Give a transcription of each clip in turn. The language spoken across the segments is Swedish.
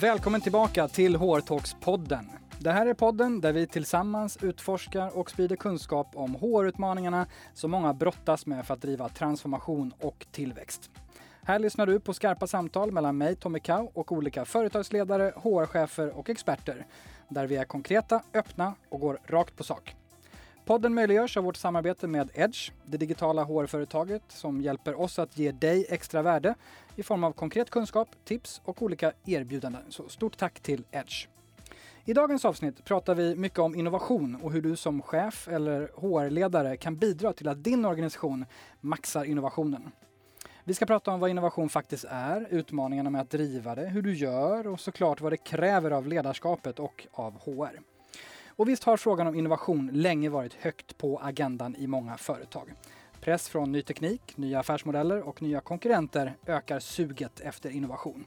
Välkommen tillbaka till HR-talks-podden. Det här är podden där vi tillsammans utforskar och sprider kunskap om HR-utmaningarna som många brottas med för att driva transformation och tillväxt. Här lyssnar du på skarpa samtal mellan mig, Tommy Kau, och olika företagsledare, HR-chefer och experter. Där vi är konkreta, öppna och går rakt på sak. Podden möjliggörs av vårt samarbete med Edge, det digitala HR-företaget som hjälper oss att ge dig extra värde i form av konkret kunskap, tips och olika erbjudanden. Så stort tack till Edge. I dagens avsnitt pratar vi mycket om innovation och hur du som chef eller HR-ledare kan bidra till att din organisation maxar innovationen. Vi ska prata om vad innovation faktiskt är, utmaningarna med att driva det, hur du gör och såklart vad det kräver av ledarskapet och av HR. Och visst har frågan om innovation länge varit högt på agendan i många företag. Press från ny teknik, nya affärsmodeller och nya konkurrenter ökar suget efter innovation.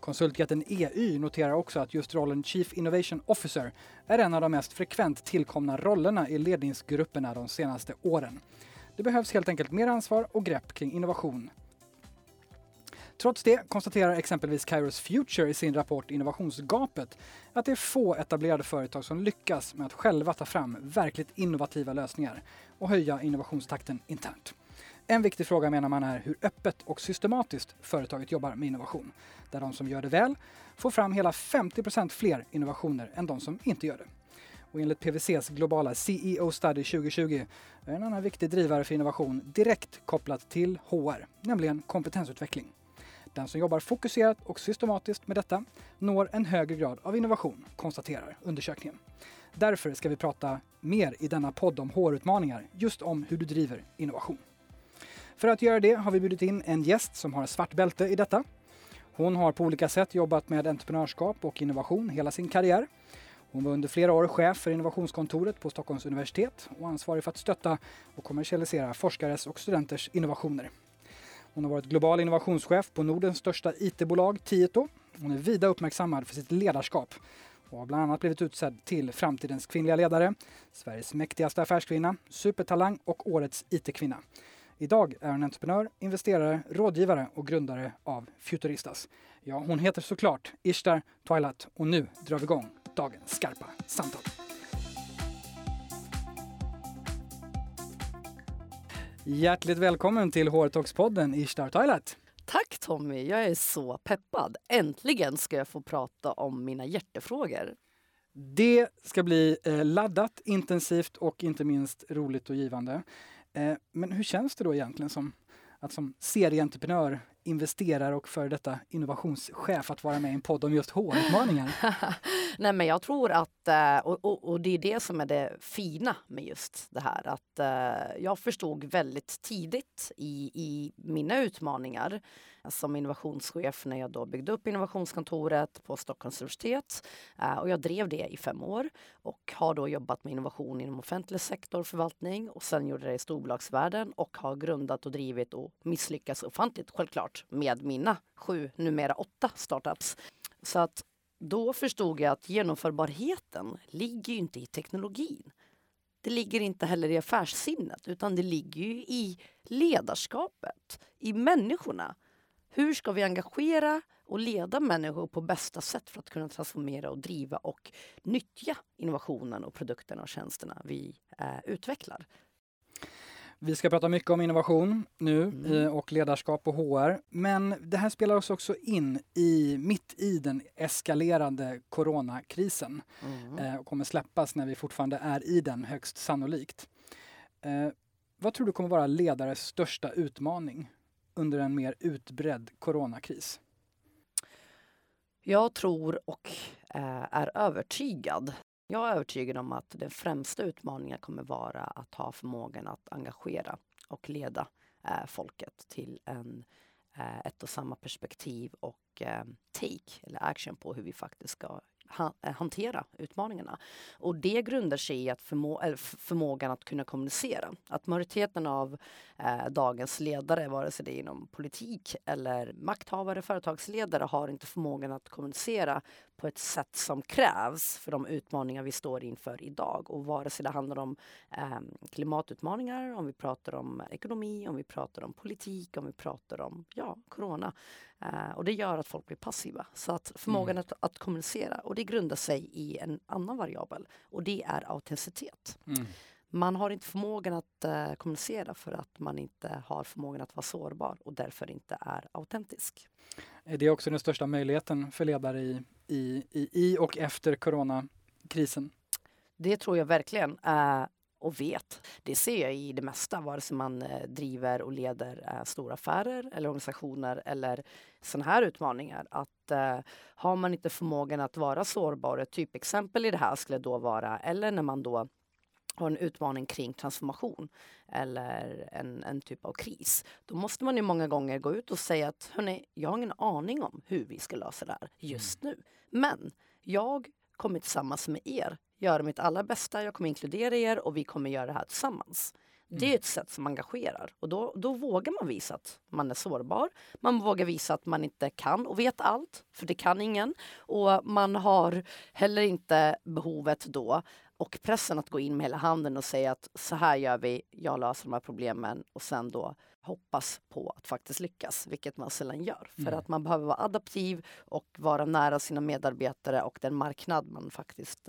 Konsultjätten EY noterar också att just rollen Chief Innovation Officer är en av de mest frekvent tillkomna rollerna i ledningsgrupperna de senaste åren. Det behövs helt enkelt mer ansvar och grepp kring innovation Trots det konstaterar exempelvis Kairos Future i sin rapport Innovationsgapet att det är få etablerade företag som lyckas med att själva ta fram verkligt innovativa lösningar och höja innovationstakten internt. En viktig fråga menar man är hur öppet och systematiskt företaget jobbar med innovation. Där de som gör det väl får fram hela 50% fler innovationer än de som inte gör det. Och enligt PWCs globala CEO Study 2020 är en annan viktig drivare för innovation direkt kopplat till HR, nämligen kompetensutveckling. Den som jobbar fokuserat och systematiskt med detta når en högre grad av innovation, konstaterar undersökningen. Därför ska vi prata mer i denna podd om HR-utmaningar, just om hur du driver innovation. För att göra det har vi bjudit in en gäst som har svart bälte i detta. Hon har på olika sätt jobbat med entreprenörskap och innovation hela sin karriär. Hon var under flera år chef för innovationskontoret på Stockholms universitet och ansvarig för att stötta och kommersialisera forskares och studenters innovationer. Hon har varit global innovationschef på Nordens största IT-bolag Tieto. Hon är vida uppmärksammad för sitt ledarskap och har bland annat blivit utsedd till framtidens kvinnliga ledare, Sveriges mäktigaste affärskvinna, supertalang och årets IT-kvinna. Idag är hon entreprenör, investerare, rådgivare och grundare av Futuristas. Ja, hon heter såklart Ishtar Twilight och nu drar vi igång dagens skarpa samtal. Hjärtligt välkommen till HR-talks-podden Ishtar Toilet. Tack Tommy, jag är så peppad. Äntligen ska jag få prata om mina hjärtefrågor. Det ska bli eh, laddat, intensivt och inte minst roligt och givande. Eh, men hur känns det då egentligen som att som serieentreprenör investerare och för detta innovationschef att vara med i en podd om just HR-utmaningar? Nej men jag tror att, eh, och, och, och, det är det som är det fina med just det här, att eh, jag förstod väldigt tidigt i, i mina utmaningar som innovationschef när jag då byggde upp innovationskontoret på Stockholms universitet. Eh, och jag drev det i fem år och har då jobbat med innovation inom offentlig sektor, förvaltning och sen gjorde det i storbolagsvärlden och har grundat och drivit och misslyckats ofantligt självklart med mina sju, numera åtta startups. Så att då förstod jag att genomförbarheten ligger inte i teknologin. Det ligger inte heller i affärssinnet utan det ligger i ledarskapet, i människorna. Hur ska vi engagera och leda människor på bästa sätt för att kunna transformera och driva och nyttja innovationen och produkterna och tjänsterna vi eh, utvecklar? Vi ska prata mycket om innovation nu mm. Och ledarskap och HR. Men det här spelar oss också in i, mitt i den eskalerande coronakrisen. Mm. Eh, och kommer släppas när vi fortfarande är i den högst sannolikt. Eh, vad tror du kommer vara ledares största utmaning under en mer utbredd coronakris? Jag tror och eh, är övertygad jag är övertygad om att den främsta utmaningen kommer vara att ha förmågan att engagera och leda eh, folket till en, eh, ett och samma perspektiv och take eller action på hur vi faktiskt ska Eh, hantera utmaningarna. Och det grundar sig i att förmå förmågan att kunna kommunicera. Att majoriteten av eh, dagens ledare, vare sig det är inom politik eller makthavare, företagsledare, har inte förmågan att kommunicera på ett sätt som krävs för de utmaningar vi står inför idag. Och vare sig det handlar om eh, klimatutmaningar, om vi pratar om ekonomi, om vi pratar om politik, om vi pratar om ja, corona. Eh, och det gör att folk blir passiva. Så att förmågan mm. att, att, kommunicera, och det grundar sig i en annan variabel och det är autenticitet. Mm. Man har inte förmågan att uh, kommunicera för att man inte har förmågan att vara sårbar och därför inte är autentisk. Är det också den största möjligheten för ledare i, i, i, i och efter coronakrisen? Det tror jag verkligen. Uh, och vet. Det ser jag i det mesta, vare sig man uh, driver och leder uh, stora affärer eller organisationer eller sådana här utmaningar. Att har man inte förmågan att vara sårbar, ett typexempel i det här skulle då vara, eller när man då har en utmaning kring transformation eller en, en typ av kris, då måste man ju många gånger gå ut och säga att hörni, jag har ingen aning om hur vi ska lösa det här just mm. nu. Men jag kommer tillsammans med er göra mitt allra bästa, jag kommer inkludera er och vi kommer göra det här tillsammans. Mm. Det är ett sätt som engagerar och då, då vågar man visa att man är sårbar. Man vågar visa att man inte kan och vet allt, för det kan ingen. Och man har heller inte behovet då och pressen att gå in med hela handen och säga att så här gör vi, jag löser de här problemen och sen då hoppas på att faktiskt lyckas, vilket man sällan gör. Mm. För att man behöver vara adaptiv och vara nära sina medarbetare och den marknad man faktiskt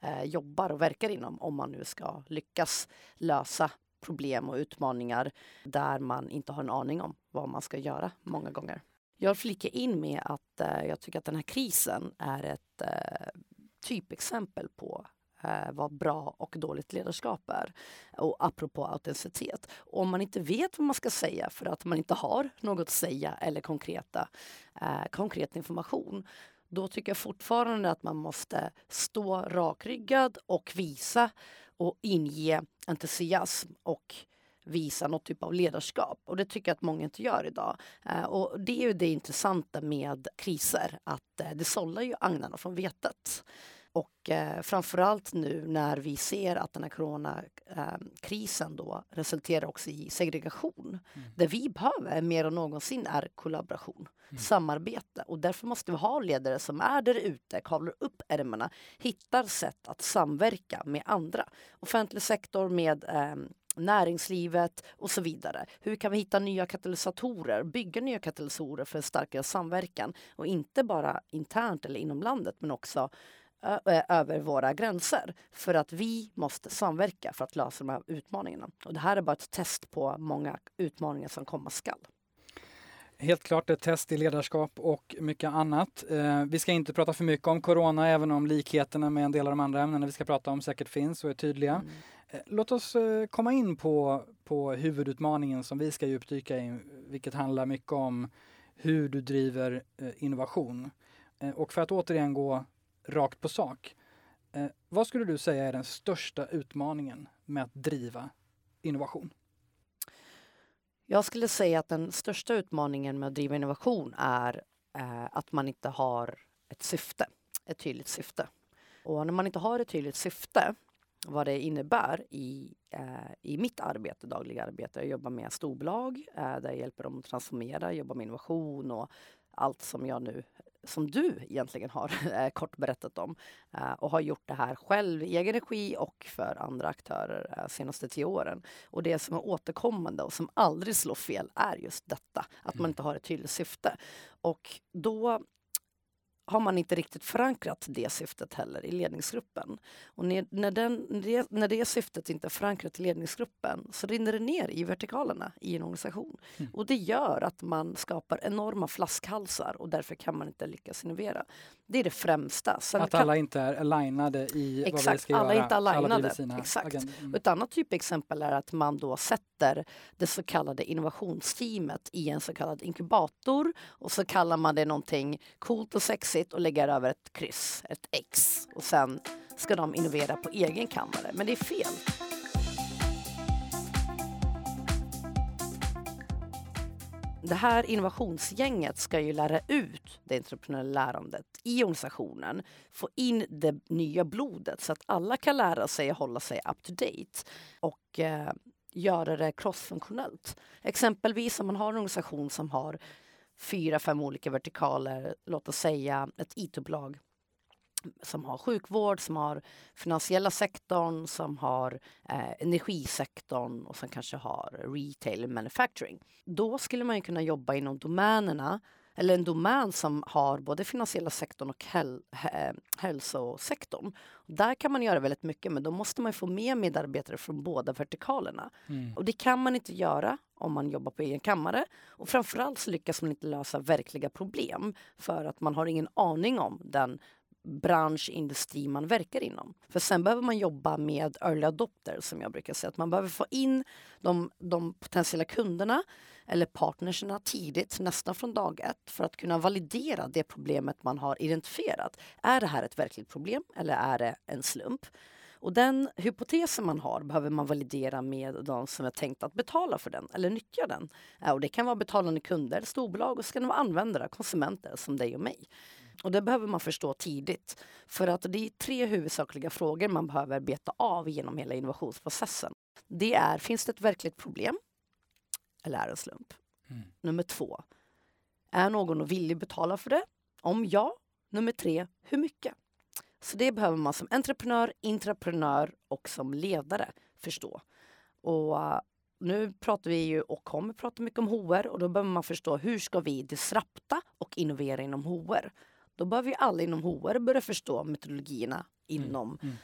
eh, jobbar och verkar inom om man nu ska lyckas lösa problem och utmaningar där man inte har en aning om vad man ska göra många gånger. Jag flikar in med att eh, jag tycker att den här krisen är ett eh, typexempel på eh, vad bra och dåligt ledarskap är. Och apropå autenticitet. Om man inte vet vad man ska säga för att man inte har något att säga eller konkreta, eh, konkret information då tycker jag fortfarande att man måste stå rakryggad och visa och inge entusiasm och visa något typ av ledarskap. Och det tycker jag att många inte gör idag. Eh, och det är ju det intressanta med kriser, att eh, det sållar ju agnarna från vetet. Och eh, framförallt nu när vi ser att den här coronakrisen eh, då resulterar också i segregation. Mm. Det vi behöver mer än någonsin är kollaboration, mm. samarbete och därför måste vi ha ledare som är där ute, kavlar upp ärmarna, hittar sätt att samverka med andra. Offentlig sektor med eh, näringslivet och så vidare. Hur kan vi hitta nya katalysatorer, bygga nya katalysatorer för starkare samverkan och inte bara internt eller inom landet men också över våra gränser för att vi måste samverka för att lösa de här utmaningarna. Och det här är bara ett test på många utmaningar som komma skall. Helt klart ett test i ledarskap och mycket annat. Eh, vi ska inte prata för mycket om corona, även om likheterna med en del av de andra ämnena vi ska prata om säkert finns och är tydliga. Mm. Eh, låt oss eh, komma in på, på huvudutmaningen som vi ska djupdyka i, vilket handlar mycket om hur du driver innovation. Och för att återigen gå rakt på sak. Eh, vad skulle du säga är den största utmaningen med att driva innovation? Jag skulle säga att den största utmaningen med att driva innovation är eh, att man inte har ett syfte, ett tydligt syfte. Och när man inte har ett tydligt syfte, vad det innebär i, eh, i mitt arbete, dagliga arbete. Jag jobbar med storbolag eh, där jag hjälper dem att transformera, jobbar med innovation och allt som jag nu som du egentligen har eh, kort berättat om eh, och har gjort det här själv i egen regi och för andra aktörer eh, senaste tio åren. Och det som är återkommande och som aldrig slår fel är just detta, att man mm. inte har ett tydligt syfte. Och då har man inte riktigt förankrat det syftet heller i ledningsgruppen. Och när, den, när det syftet inte är förankrat i ledningsgruppen så rinner det ner i vertikalerna i en organisation. Mm. Och det gör att man skapar enorma flaskhalsar och därför kan man inte lyckas innovera. Det är det främsta. Sen att alla inte är alignade i exakt, vad vi ska alla göra. Inte alignade. Alla exakt. Mm. Ett annat typexempel är att man då sätter det så kallade innovationsteamet i en så kallad inkubator och så kallar man det någonting coolt och sexigt och lägger över ett kryss, ett X och sen ska de innovera på egen kammare. Men det är fel. det här innovationsgänget ska ju lära ut det entreprenöriella lärandet i organisationen, få in det nya blodet så att alla kan lära sig att hålla sig up to date och eh, göra det crossfunktionellt. Exempelvis om man har en organisation som har fyra, fem olika vertikaler, låt oss säga ett IT-bolag som har sjukvård, som har finansiella sektorn, som har eh, energisektorn och som kanske har retail manufacturing. Då skulle man kunna jobba inom domänerna eller en domän som har både finansiella sektorn och häl hälsosektorn. Där kan man göra väldigt mycket men då måste man få med medarbetare från båda vertikalerna. Mm. Och det kan man inte göra om man jobbar på egen kammare. Och framförallt så lyckas man inte lösa verkliga problem för att man har ingen aning om den bransch, industri man verkar inom. För sen behöver man jobba med early adopters som jag brukar säga. Att man behöver få in de, de potentiella kunderna eller partnerserna tidigt, nästan från dag ett för att kunna validera det problemet man har identifierat. Är det här ett verkligt problem eller är det en slump? Och den hypotesen man har behöver man validera med de som är tänkt att betala för den eller nyttja den. Och det kan vara betalande kunder, storbolag och så kan det vara användare, konsumenter som dig och mig. Och det behöver man förstå tidigt. För att det är tre huvudsakliga frågor man behöver beta av genom hela innovationsprocessen. Det är, finns det ett verkligt problem? Eller är det en slump? Mm. Nummer två, är någon villig betala för det? Om ja, nummer tre, hur mycket? Så det behöver man som entreprenör, intraprenör och som ledare förstå. Och uh, nu pratar vi ju och kommer prata mycket om HR och då behöver man förstå hur ska vi disrupta och innovera inom HR? Då behöver vi alla inom HR börja förstå metodologierna mm, inom mm.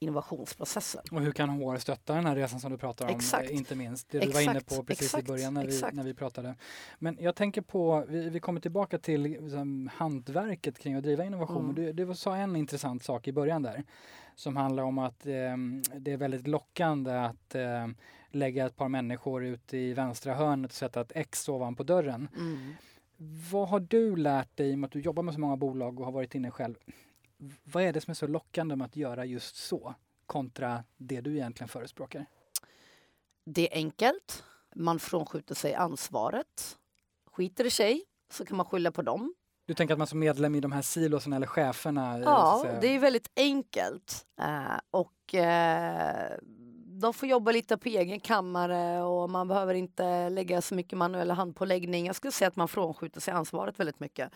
Innovationsprocessen. Och hur kan HR stötta den här resan som du pratar om? Exakt. Inte minst, det du exakt. var inne på precis exakt. i början när vi, när vi pratade. Men jag tänker på, vi, vi kommer tillbaka till liksom, hantverket kring att driva innovation. Mm. Du, du sa en intressant sak i början där som handlar om att eh, det är väldigt lockande att eh, lägga ett par människor ute i vänstra hörnet och sätta ett X ovanpå dörren. Mm. Vad har du lärt dig, med att du jobbar med så många bolag och har varit inne själv? Vad är det som är så lockande med att göra just så kontra det du egentligen förespråkar? Det är enkelt. Man frånskjuter sig ansvaret. Skiter det sig så kan man skylla på dem. Du tänker att man som medlem i de här silosen eller cheferna? Ja, det är väldigt enkelt. Uh, och uh, de får jobba lite på egen kammare och man behöver inte lägga så mycket manuella handpåläggning. Jag skulle säga att man frånskjuter sig ansvaret väldigt mycket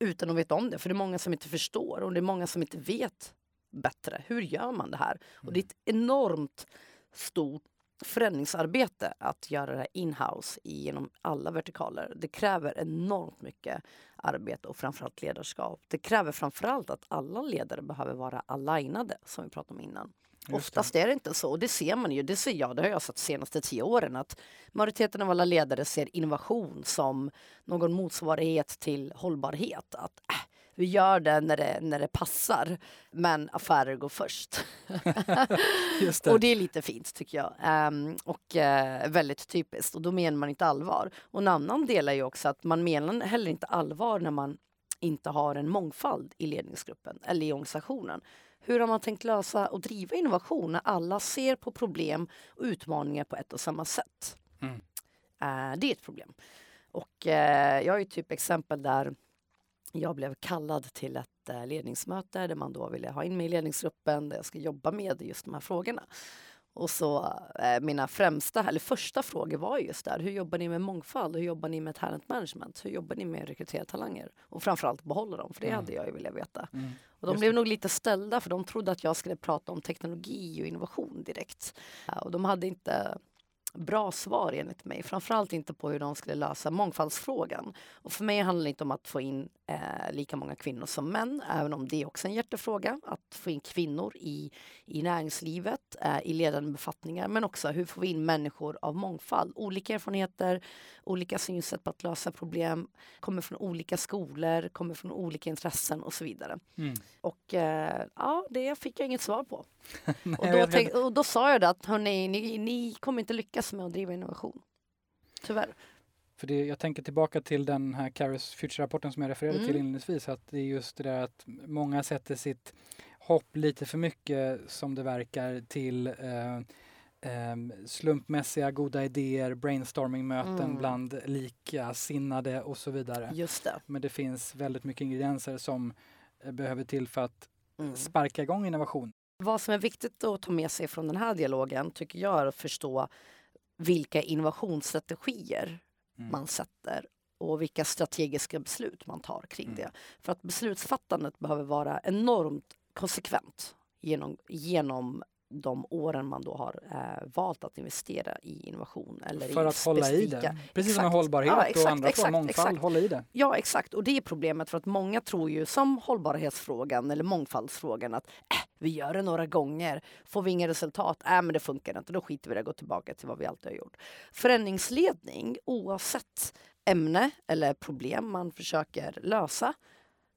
utan att veta om det. För det är många som inte förstår och det är många som inte vet bättre. Hur gör man det här? Och det är ett enormt stort förändringsarbete att göra det inhouse genom alla vertikaler. Det kräver enormt mycket arbete och framförallt ledarskap. Det kräver framförallt att alla ledare behöver vara alignade som vi pratade om innan. Oftast är det inte så. Och det ser man ju. Det ser jag. Det har jag sett de senaste tio åren. Att majoriteten av alla ledare ser innovation som någon motsvarighet till hållbarhet. Att äh, vi gör det när, det när det passar, men affärer går först. det. Och det är lite fint tycker jag. Um, och uh, väldigt typiskt. Och då menar man inte allvar. Och en annan del är ju också att man menar heller inte allvar när man inte har en mångfald i ledningsgruppen eller i organisationen. Hur har man tänkt lösa och driva innovation när alla ser på problem och utmaningar på ett och samma sätt? Mm. Uh, det är ett problem. Och uh, jag har ju typ exempel där jag blev kallad till ett uh, ledningsmöte där man då ville ha in mig i ledningsgruppen där jag ska jobba med just de här frågorna. Och så eh, mina främsta, eller första frågor var just där. Hur jobbar ni med mångfald? Hur jobbar ni med talent management? Hur jobbar ni med att rekrytera talanger? Och framförallt behålla dem, för det mm. hade jag ju velat veta. Mm. Och de just blev det. nog lite ställda för de trodde att jag skulle prata om teknologi och innovation direkt. Och de hade inte bra svar enligt mig. Framförallt inte på hur de skulle lösa mångfaldsfrågan. Och för mig handlar det inte om att få in eh, lika många kvinnor som män, även om det är också en hjärtefråga. Att få in kvinnor i, i näringslivet, eh, i ledande befattningar, men också hur får vi in människor av mångfald? Olika erfarenheter, olika synsätt på att lösa problem, kommer från olika skolor, kommer från olika intressen och så vidare. Mm. Och eh, ja, det fick jag inget svar på. och, då tänk, och, då sa jag det att hörni, ni, ni kommer inte lyckas med att driva innovation. Tyvärr. För det, jag tänker tillbaka till den här Caris Future-rapporten som jag refererade mm. till inledningsvis. Att det är just det där att många sätter sitt hopp lite för mycket som det verkar till eh, eh, slumpmässiga goda idéer, brainstormingmöten mm. bland likasinnade och så vidare. Just det. Men det finns väldigt mycket ingredienser som eh, behöver till för att mm. sparka igång innovation. Vad som är viktigt att ta med sig från den här dialogen tycker jag är att förstå vilka innovationsstrategier mm. man sätter och vilka strategiska beslut man tar kring mm. det. För att beslutsfattandet behöver vara enormt konsekvent genom, genom de åren man då har eh, valt att investera i innovation. Eller För i att hålla i det, precis exakt. som hållbarhet ja, exakt, och andra exakt, mångfald, exakt. hålla i det. Ja exakt, och det är problemet för att många tror ju som hållbarhetsfrågan eller mångfaldsfrågan att äh, vi gör det några gånger, får vi inga resultat, äh, men det funkar inte, då skiter vi det och går tillbaka till vad vi alltid har gjort. Förändringsledning, oavsett ämne eller problem man försöker lösa,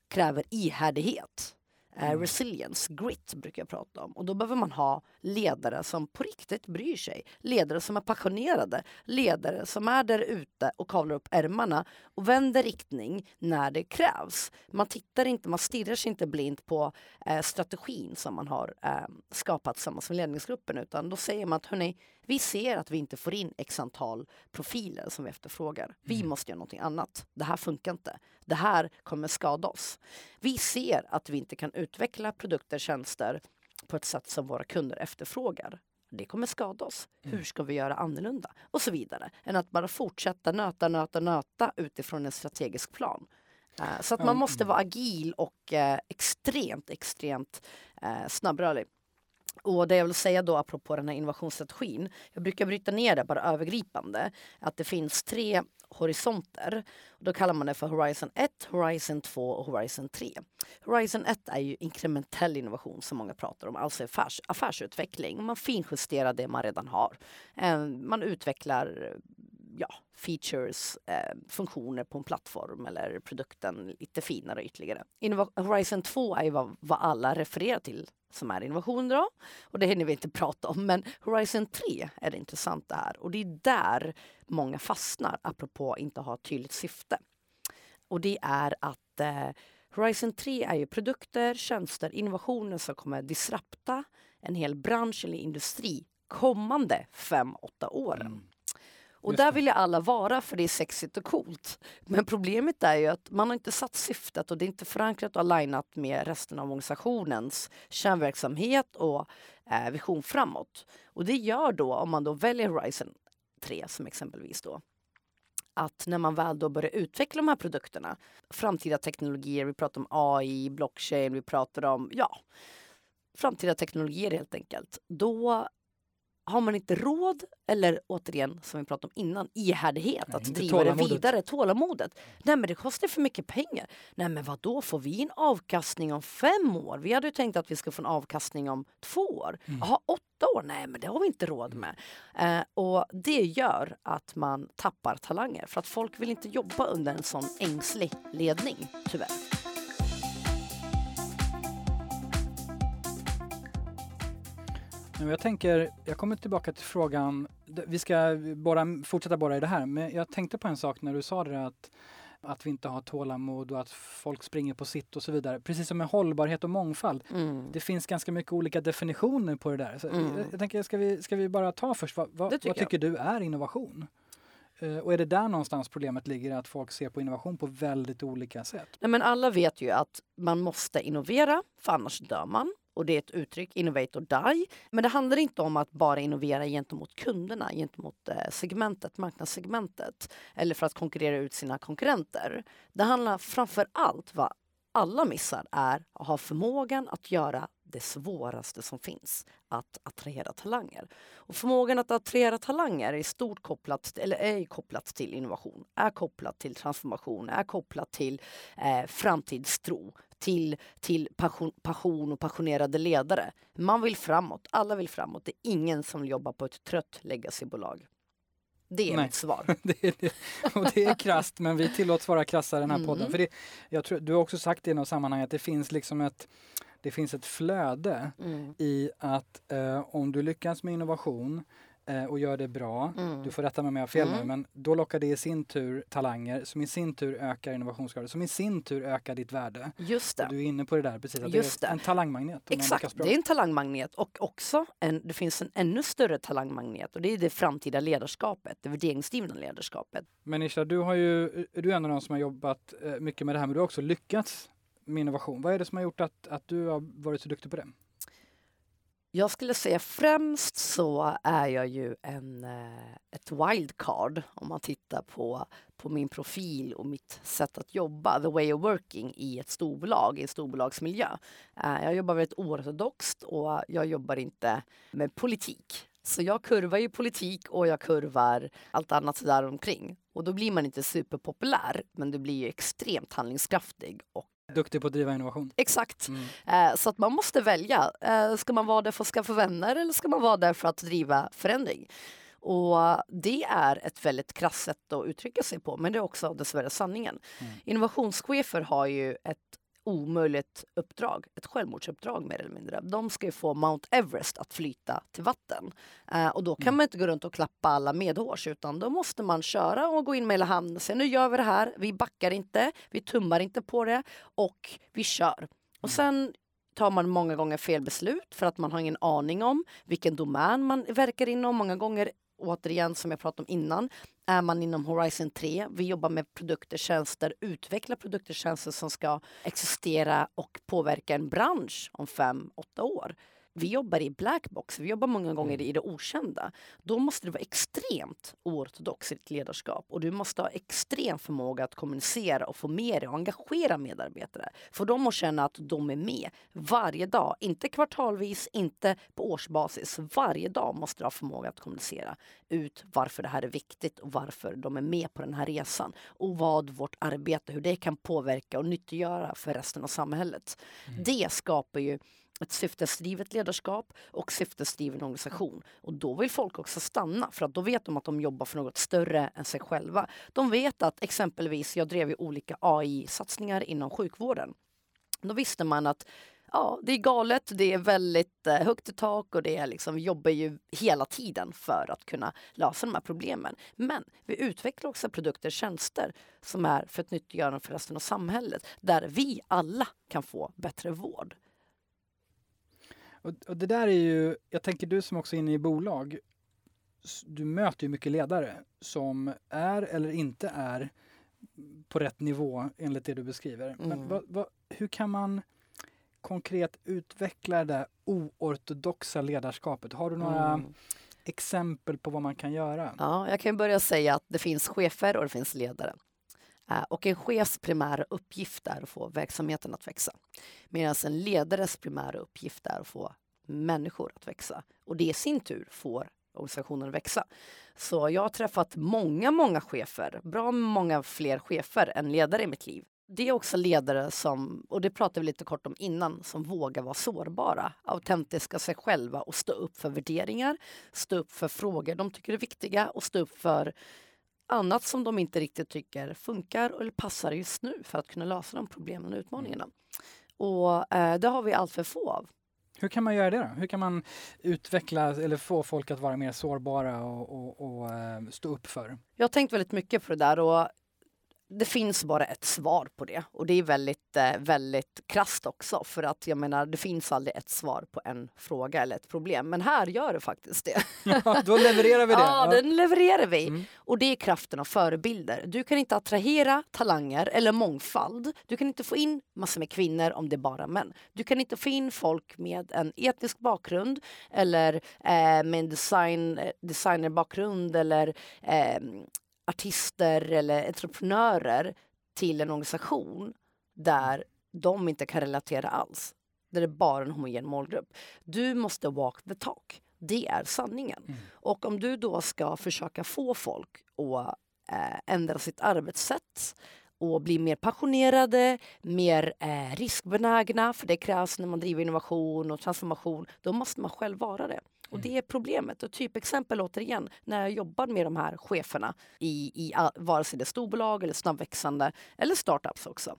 kräver ihärdighet. Eh, mm. resilience, grit brukar jag prata om. Och då behöver man ha ledare som på riktigt bryr sig. Ledare som är passionerade. Ledare som är där ute och kavlar upp ärmarna och vänder riktning när det krävs. Man tittar inte, man stirrar sig inte blint på eh, strategin som man har eh, skapat tillsammans med ledningsgruppen utan då säger man att hörni, vi ser att vi inte får in x antal profiler som vi efterfrågar. Vi mm. måste göra någonting annat. Det här funkar inte. Det här kommer skada oss. Vi ser att vi inte kan utveckla produkter, tjänster på ett sätt som våra kunder efterfrågar. Det kommer skada oss. Mm. Hur ska vi göra annorlunda? Och så vidare. Än att bara fortsätta nöta, nöta, nöta utifrån en strategisk plan. Uh, så att man måste vara agil och uh, extremt, extremt uh, snabbrörlig. Och det jag vill säga då apropå den här innovationsstrategin, jag brukar bryta ner det bara övergripande, att det finns tre horisonter. Då kallar man det för Horizon 1, Horizon 2 och Horizon 3. Horizon 1 är ju inkrementell innovation som många pratar om, alltså affärs, affärsutveckling. Man finjusterar det man redan har. Eh, man utvecklar ja, features, eh, funktioner på en plattform eller produkten lite finare ytterligare. Innova Horizon 2 är ju vad, vad alla refererar till som är innovation då. Och det hinner vi inte prata om. Men Horizon 3 är det intressanta här. Och det är där många fastnar, apropå inte ha ett tydligt syfte. Och det är att eh, Horizon 3 är ju produkter, tjänster, innovationer som kommer disrupta en hel bransch eller industri kommande fem, åtta åren. Mm. Och där vill ju alla vara för det är sexigt och coolt. Men problemet är ju att man har inte satt syftet och det är inte förankrat och alignat med resten av organisationens kärnverksamhet och eh, vision framåt. Och det gör då, om man då väljer Horizon 3 som exempelvis då, att när man väl då börjar utveckla de här produkterna, framtida teknologier, vi pratar om AI, blockchain, vi pratar om, ja, framtida teknologier helt enkelt, då har man inte råd, eller återigen som vi pratade om innan, ihärdighet Nej, att driva det vidare, tålamodet. Nej men det kostar för mycket pengar. Nej men vad då får vi en avkastning om fem år? Vi hade ju tänkt att vi ska få en avkastning om två år. Mm. Jaha, åtta år? Nej men det har vi inte råd med. Eh, och det gör att man tappar talanger för att folk vill inte jobba under en sån ängslig ledning, tyvärr. Jag tänker, jag kommer tillbaka till frågan, vi ska bara fortsätta bara i det här, men jag tänkte på en sak när du sa det att att vi inte har tålamod och att folk springer på sitt och så vidare. Precis som med hållbarhet och mångfald. Mm. Det finns ganska mycket olika definitioner på det där. Så mm. jag, jag, tänker, ska vi, ska vi bara ta först, vad, vad, tycker, vad tycker du är innovation? Uh, och är det där någonstans problemet ligger, att folk ser på innovation på väldigt olika sätt? Nej, men alla vet ju att man måste innovera, för annars dör man och det är ett uttryck, innovate or die. Men det handlar inte om att bara innovera gentemot kunderna, gentemot eh, segmentet, marknadssegmentet eller för att konkurrera ut sina konkurrenter. Det handlar framför allt vad alla missar är att ha förmågan att göra det svåraste som finns, att attrahera talanger. Och förmågan att attrahera talanger är stort kopplat, eller är kopplat till innovation, är kopplat till transformation, är kopplat till eh, framtidstro, till, till passion, passion och passionerade ledare. Man vill framåt, alla vill framåt. Det är ingen som vill jobba på ett trött legacybolag. Det är Nej. mitt svar. det, är det. Och det är krasst, men vi tillåts vara krassa i den här mm. podden. För det, jag tror, du har också sagt i något sammanhang att det finns liksom ett det finns ett flöde mm. i att eh, om du lyckas med innovation eh, och gör det bra, mm. du får rätta mig om jag har fel mm. nu, men då lockar det i sin tur talanger som i sin tur ökar innovationsgraden, som i sin tur ökar ditt värde. Just det. Och du är inne på det där precis, att Just det är en talangmagnet. Exakt, det är en talangmagnet och också en, det finns en ännu större talangmagnet och det är det framtida ledarskapet, det värderingsdrivna ledarskapet. Men Isha, du, har ju, du är en av de som har jobbat eh, mycket med det här, men du har också lyckats med innovation. Vad är det som har gjort att, att du har varit så duktig på det? Jag skulle säga främst så är jag ju en, eh, ett wildcard om man tittar på, på min profil och mitt sätt att jobba, the way of working i ett storbolag, i en storbolagsmiljö. Eh, jag jobbar väldigt oortodoxt och jag jobbar inte med politik. Så jag kurvar ju politik och jag kurvar allt annat där omkring. Och då blir man inte superpopulär, men du blir ju extremt handlingskraftig och Duktig på att driva innovation. Exakt. Mm. Eh, så att man måste välja. Eh, ska man vara där för att skaffa vänner eller ska man vara där för att driva förändring? Och det är ett väldigt krasst sätt att uttrycka sig på, men det är också dessvärre sanningen. Mm. Innovationschefer har ju ett omöjligt uppdrag, ett självmordsuppdrag mer eller mindre. De ska ju få Mount Everest att flyta till vatten. Eh, och då kan mm. man inte gå runt och klappa alla medhårs utan då måste man köra och gå in med hela handen och säga nu gör vi det här, vi backar inte, vi tummar inte på det och vi kör. Och mm. sen tar man många gånger fel beslut för att man har ingen aning om vilken domän man verkar inom. Många gånger återigen som jag pratade om innan, är man inom Horizon 3. Vi jobbar med produkter, tjänster, utvecklar produkter, tjänster som ska existera och påverka en bransch om fem, åtta år vi jobbar i blackbox, vi jobbar många gånger mm. i det okända. Då måste du vara extremt oortodox i ditt ledarskap och du måste ha extrem förmåga att kommunicera och få med dig och engagera medarbetare. För dem att känna att de är med varje dag, inte kvartalvis, inte på årsbasis. Varje dag måste du ha förmåga att kommunicera ut varför det här är viktigt och varför de är med på den här resan och vad vårt arbete, hur det kan påverka och nyttiggöra för resten av samhället. Mm. Det skapar ju ett syftesdrivet ledarskap och syftesdriven organisation. Och då vill folk också stanna för att då vet de att de jobbar för något större än sig själva. De vet att exempelvis, jag drev ju olika AI-satsningar inom sjukvården. Då visste man att ja, det är galet, det är väldigt eh, högt i tak och det är liksom, vi jobbar ju hela tiden för att kunna lösa de här problemen. Men vi utvecklar också produkter och tjänster som är för ett nyttiggörande för resten av samhället där vi alla kan få bättre vård. Och, och, det där är ju, jag tänker du som också är inne i bolag, du möter ju mycket ledare som är eller inte är på rätt nivå enligt det du beskriver. Mm. Men vad, vad, hur kan man konkret utveckla det oortodoxa ledarskapet? Har du några mm. exempel på vad man kan göra? Ja, jag kan börja säga att det finns chefer och det finns ledare. Eh, och en chefs primära uppgift är att få verksamheten att växa. Medan en ledares primära uppgift är att få människor att växa. Och det i sin tur får organisationen att växa. Så jag har träffat många, många chefer, bra många fler chefer än ledare i mitt liv. Det är också ledare som, och det pratade vi lite kort om innan, som vågar vara sårbara, autentiska sig själva och stå upp för värderingar, stå upp för frågor de tycker är viktiga och stå upp för annat som de inte riktigt tycker funkar eller passar just nu för att kunna lösa de problemen och utmaningarna. Och eh, det har vi allt för få av. Hur kan man göra det då? Hur kan man utveckla eller få folk att vara mer sårbara och, och, och eh, stå upp för? Jag har tänkt väldigt mycket på det där och det finns bara ett svar på det och det är väldigt, eh, väldigt krast också för att jag menar det finns aldrig ett svar på en fråga eller ett problem men här gör det faktiskt det. Ja, då levererar vi det. Ja, ja. den levererar vi. Mm. Och det är kraften av förebilder. Du kan inte attrahera talanger eller mångfald. Du kan inte få in massor med kvinnor om det är bara män. Du kan inte få in folk med en etnisk bakgrund eller eh, med en design, eh, designerbakgrund eller eh, artister eller entreprenörer till en organisation där de inte kan relatera alls. Där det är bara en homogen målgrupp. Du måste walk the talk. Det är sanningen. Mm. Och om du då ska försöka få folk att äh, ändra sitt arbetssätt och bli mer passionerade, mer eh, riskbenägna, för det krävs när man driver innovation och transformation. Då måste man själv vara det. Och det är problemet. Och typexempel återigen, när jag jobbar med de här cheferna i, i vare sig det är storbolag eller snabbväxande eller startups också.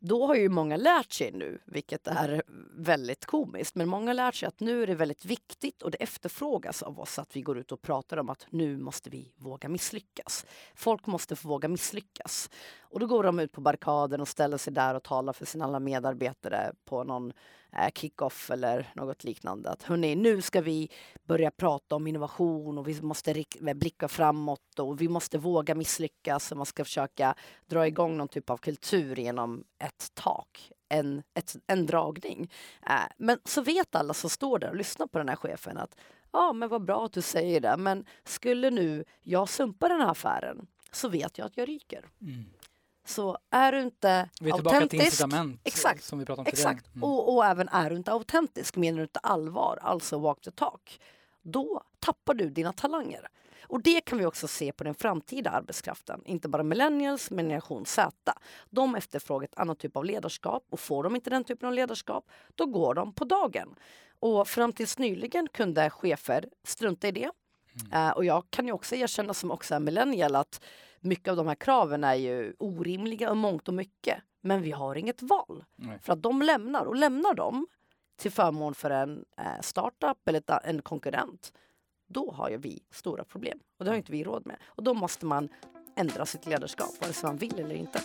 Då har ju många lärt sig nu, vilket är väldigt komiskt, men många har lärt sig att nu är det väldigt viktigt och det efterfrågas av oss att vi går ut och pratar om att nu måste vi våga misslyckas. Folk måste få våga misslyckas. Och då går de ut på barrikaden och ställer sig där och talar för sina alla medarbetare på någon eh, kick-off eller något liknande. Att hörni, nu ska vi börja prata om innovation och vi måste blicka framåt och vi måste våga misslyckas och man ska försöka dra igång någon typ av kultur genom ett tak en, ett, en dragning. Eh, men så vet alla som står där och lyssnar på den här chefen att ja, men vad bra att du säger det, men skulle nu jag sumpa den här affären så vet jag att jag ryker. Mm. Så är du inte vi är autentisk... incitament exakt, som vi pratade om Exakt, mm. och, och, även är du inte autentisk, menar du inte allvar, alltså walk the talk, då tappar du dina talanger. Och det kan vi också se på den framtida arbetskraften. Inte bara millennials, men generation Z. De efterfrågar ett annat typ av ledarskap och får de inte den typen av ledarskap, då går de på dagen. Och fram tills nyligen kunde chefer strunta i det. Mm. Uh, och jag kan ju också erkänna som också är millennial att mycket av de här kraven är ju orimliga och mångt och mycket. Men vi har inget val. Nej. För att de lämnar och lämnar de till förmån för en eh, startup eller en konkurrent då har ju vi stora problem. Och det har inte vi råd med. Och då måste man ändra sitt ledarskap, vare sig man vill eller inte.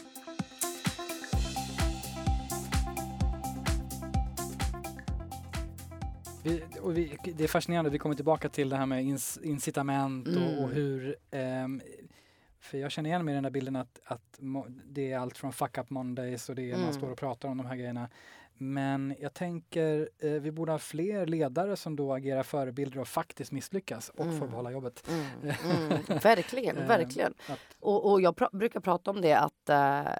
Vi, vi, det är fascinerande, vi kommer tillbaka till det här med incitament mm. och, och, mm. hur um, för jag känner igen mig i den där bilden att, att det är allt från fuck up mondays och det är mm. man står och pratar om de här grejerna. Men jag tänker eh, vi borde ha fler ledare som då agerar förebilder och faktiskt misslyckas och mm. får behålla jobbet. Mm. Mm. Verkligen, eh, verkligen. Och, och jag pr brukar prata om det att eh,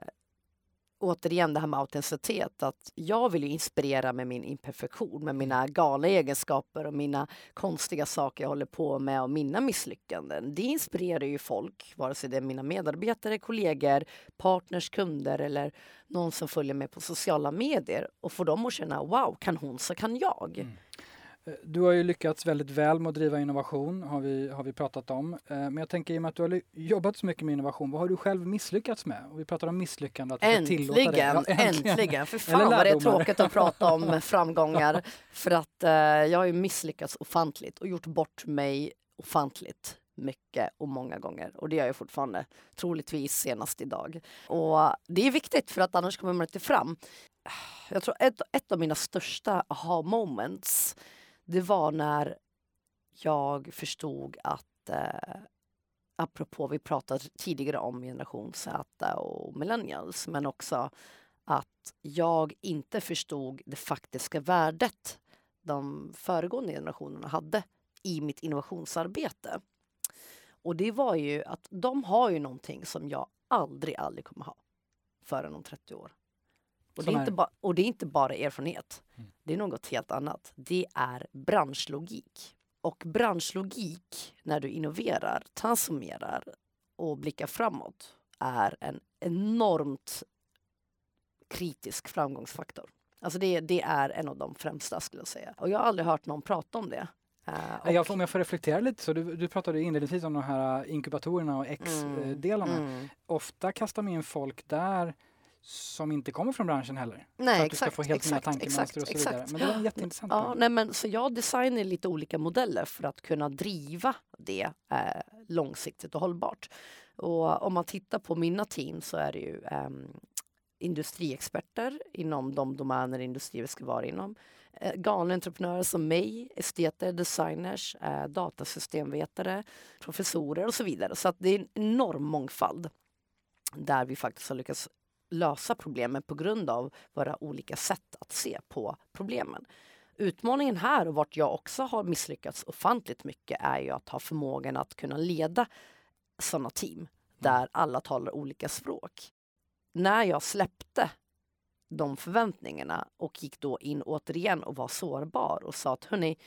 återigen det här med autenticitet. Att jag vill inspirera med min imperfektion, med mina galna egenskaper och mina konstiga saker jag håller på med och mina misslyckanden. Det inspirerar ju folk, vare sig det är mina medarbetare, kollegor, partners, kunder eller någon som följer mig på sociala medier och får dem att känna wow, kan hon så kan jag. Mm. Du har ju lyckats väldigt väl med att driva innovation, har vi, har vi pratat om. Eh, men jag tänker i och med att du har jobbat så mycket med innovation, vad har du själv misslyckats med? Och vi pratar om misslyckande. Att äntligen, ja, äntligen! För fan vad det är tråkigt att prata om framgångar. För att eh, jag har ju misslyckats ofantligt och gjort bort mig ofantligt mycket och många gånger. Och det gör jag fortfarande, troligtvis senast idag. Och det är viktigt för att annars kommer man inte fram. Jag tror ett, ett av mina största aha moments det var när jag förstod att eh, apropå vi pratade tidigare om generation Z och millennials men också att jag inte förstod det faktiska värdet de föregående generationerna hade i mitt innovationsarbete. Och det var ju att de har ju någonting som jag aldrig, aldrig kommer ha förrän om 30 år. Och det, är inte och det är inte bara erfarenhet. Mm. Det är något helt annat. Det är branschlogik. Och branschlogik, när du innoverar, transformerar och blickar framåt, är en enormt kritisk framgångsfaktor. Alltså det, det är en av de främsta skulle jag säga. Och jag har aldrig hört någon prata om det. Uh, jag, om jag får reflektera lite så, du, du pratade inledningsvis om de här inkubatorerna och X-delarna. Mm, mm. Ofta kastar man in folk där som inte kommer från branschen heller. Nej, för att exakt, du ska få helt nya tankemönster och så exakt. vidare. Men det var jätteintressant. Ja, nej, men, så jag designar lite olika modeller för att kunna driva det eh, långsiktigt och hållbart. Och om man tittar på mina team så är det ju eh, industriexperter inom de domäner industrier ska vara inom. Eh, galna entreprenörer som mig, esteter, designers, eh, datasystemvetare, professorer och så vidare. Så att det är en enorm mångfald där vi faktiskt har lyckats lösa problemen på grund av våra olika sätt att se på problemen. Utmaningen här och vart jag också har misslyckats ofantligt mycket är ju att ha förmågan att kunna leda sådana team där alla talar olika språk. När jag släppte de förväntningarna och gick då in återigen och var sårbar och sa att hörni,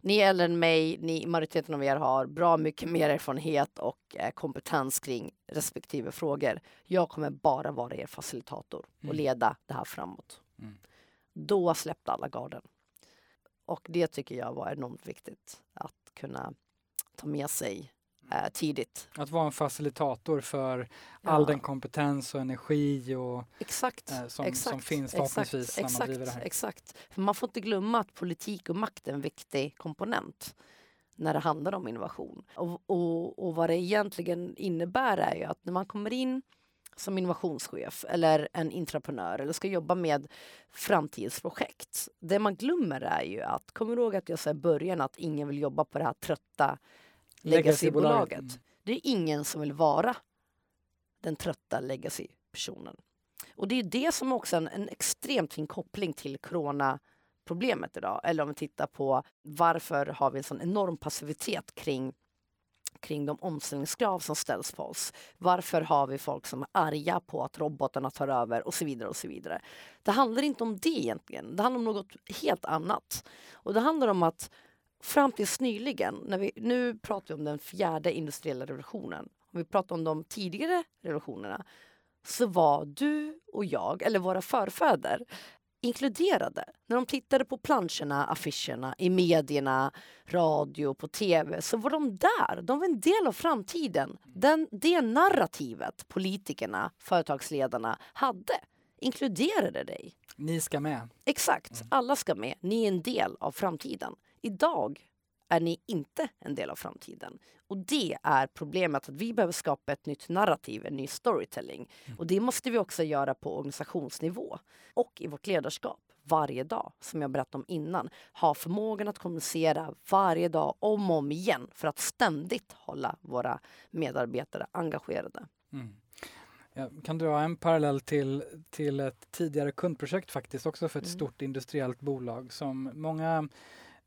ni är äldre än mig, ni, majoriteten av er har bra mycket mer erfarenhet och eh, kompetens kring respektive frågor. Jag kommer bara vara er facilitator och mm. leda det här framåt. Mm. Då släppte alla garden. Och det tycker jag var enormt viktigt att kunna ta med sig tidigt. Att vara en facilitator för ja. all den kompetens och energi och, exakt, eh, som, exakt, som finns förhoppningsvis exakt, när man driver det här. Exakt. För man får inte glömma att politik och makt är en viktig komponent när det handlar om innovation. Och, och, och vad det egentligen innebär är ju att när man kommer in som innovationschef eller en entreprenör eller ska jobba med framtidsprojekt. Det man glömmer är ju att, kommer du ihåg att jag sa i början att ingen vill jobba på det här trötta legacybolaget. Mm. Det är ingen som vill vara den trötta legacy-personen. Och det är det som också är en, en extremt fin koppling till coronaproblemet idag. Eller om vi tittar på varför har vi en sån enorm passivitet kring kring de omställningskrav som ställs på oss. Varför har vi folk som är arga på att robotarna tar över och så vidare och så vidare. Det handlar inte om det egentligen. Det handlar om något helt annat. Och det handlar om att fram tills nyligen, när vi, nu pratar vi om den fjärde industriella revolutionen. Om vi pratar om de tidigare revolutionerna så var du och jag, eller våra förfäder, inkluderade. När de tittade på planscherna, affischerna, i medierna, radio, på tv så var de där. De var en del av framtiden. Den, det narrativet politikerna, företagsledarna hade inkluderade dig. Ni ska med. Exakt, alla ska med. Ni är en del av framtiden. Idag är ni inte en del av framtiden. Och det är problemet, att vi behöver skapa ett nytt narrativ, en ny storytelling. Mm. Och det måste vi också göra på organisationsnivå och i vårt ledarskap varje dag, som jag berättade om innan. Ha förmågan att kommunicera varje dag om och om igen för att ständigt hålla våra medarbetare engagerade. Mm. Jag kan dra en parallell till, till ett tidigare kundprojekt faktiskt, också för ett mm. stort industriellt bolag som många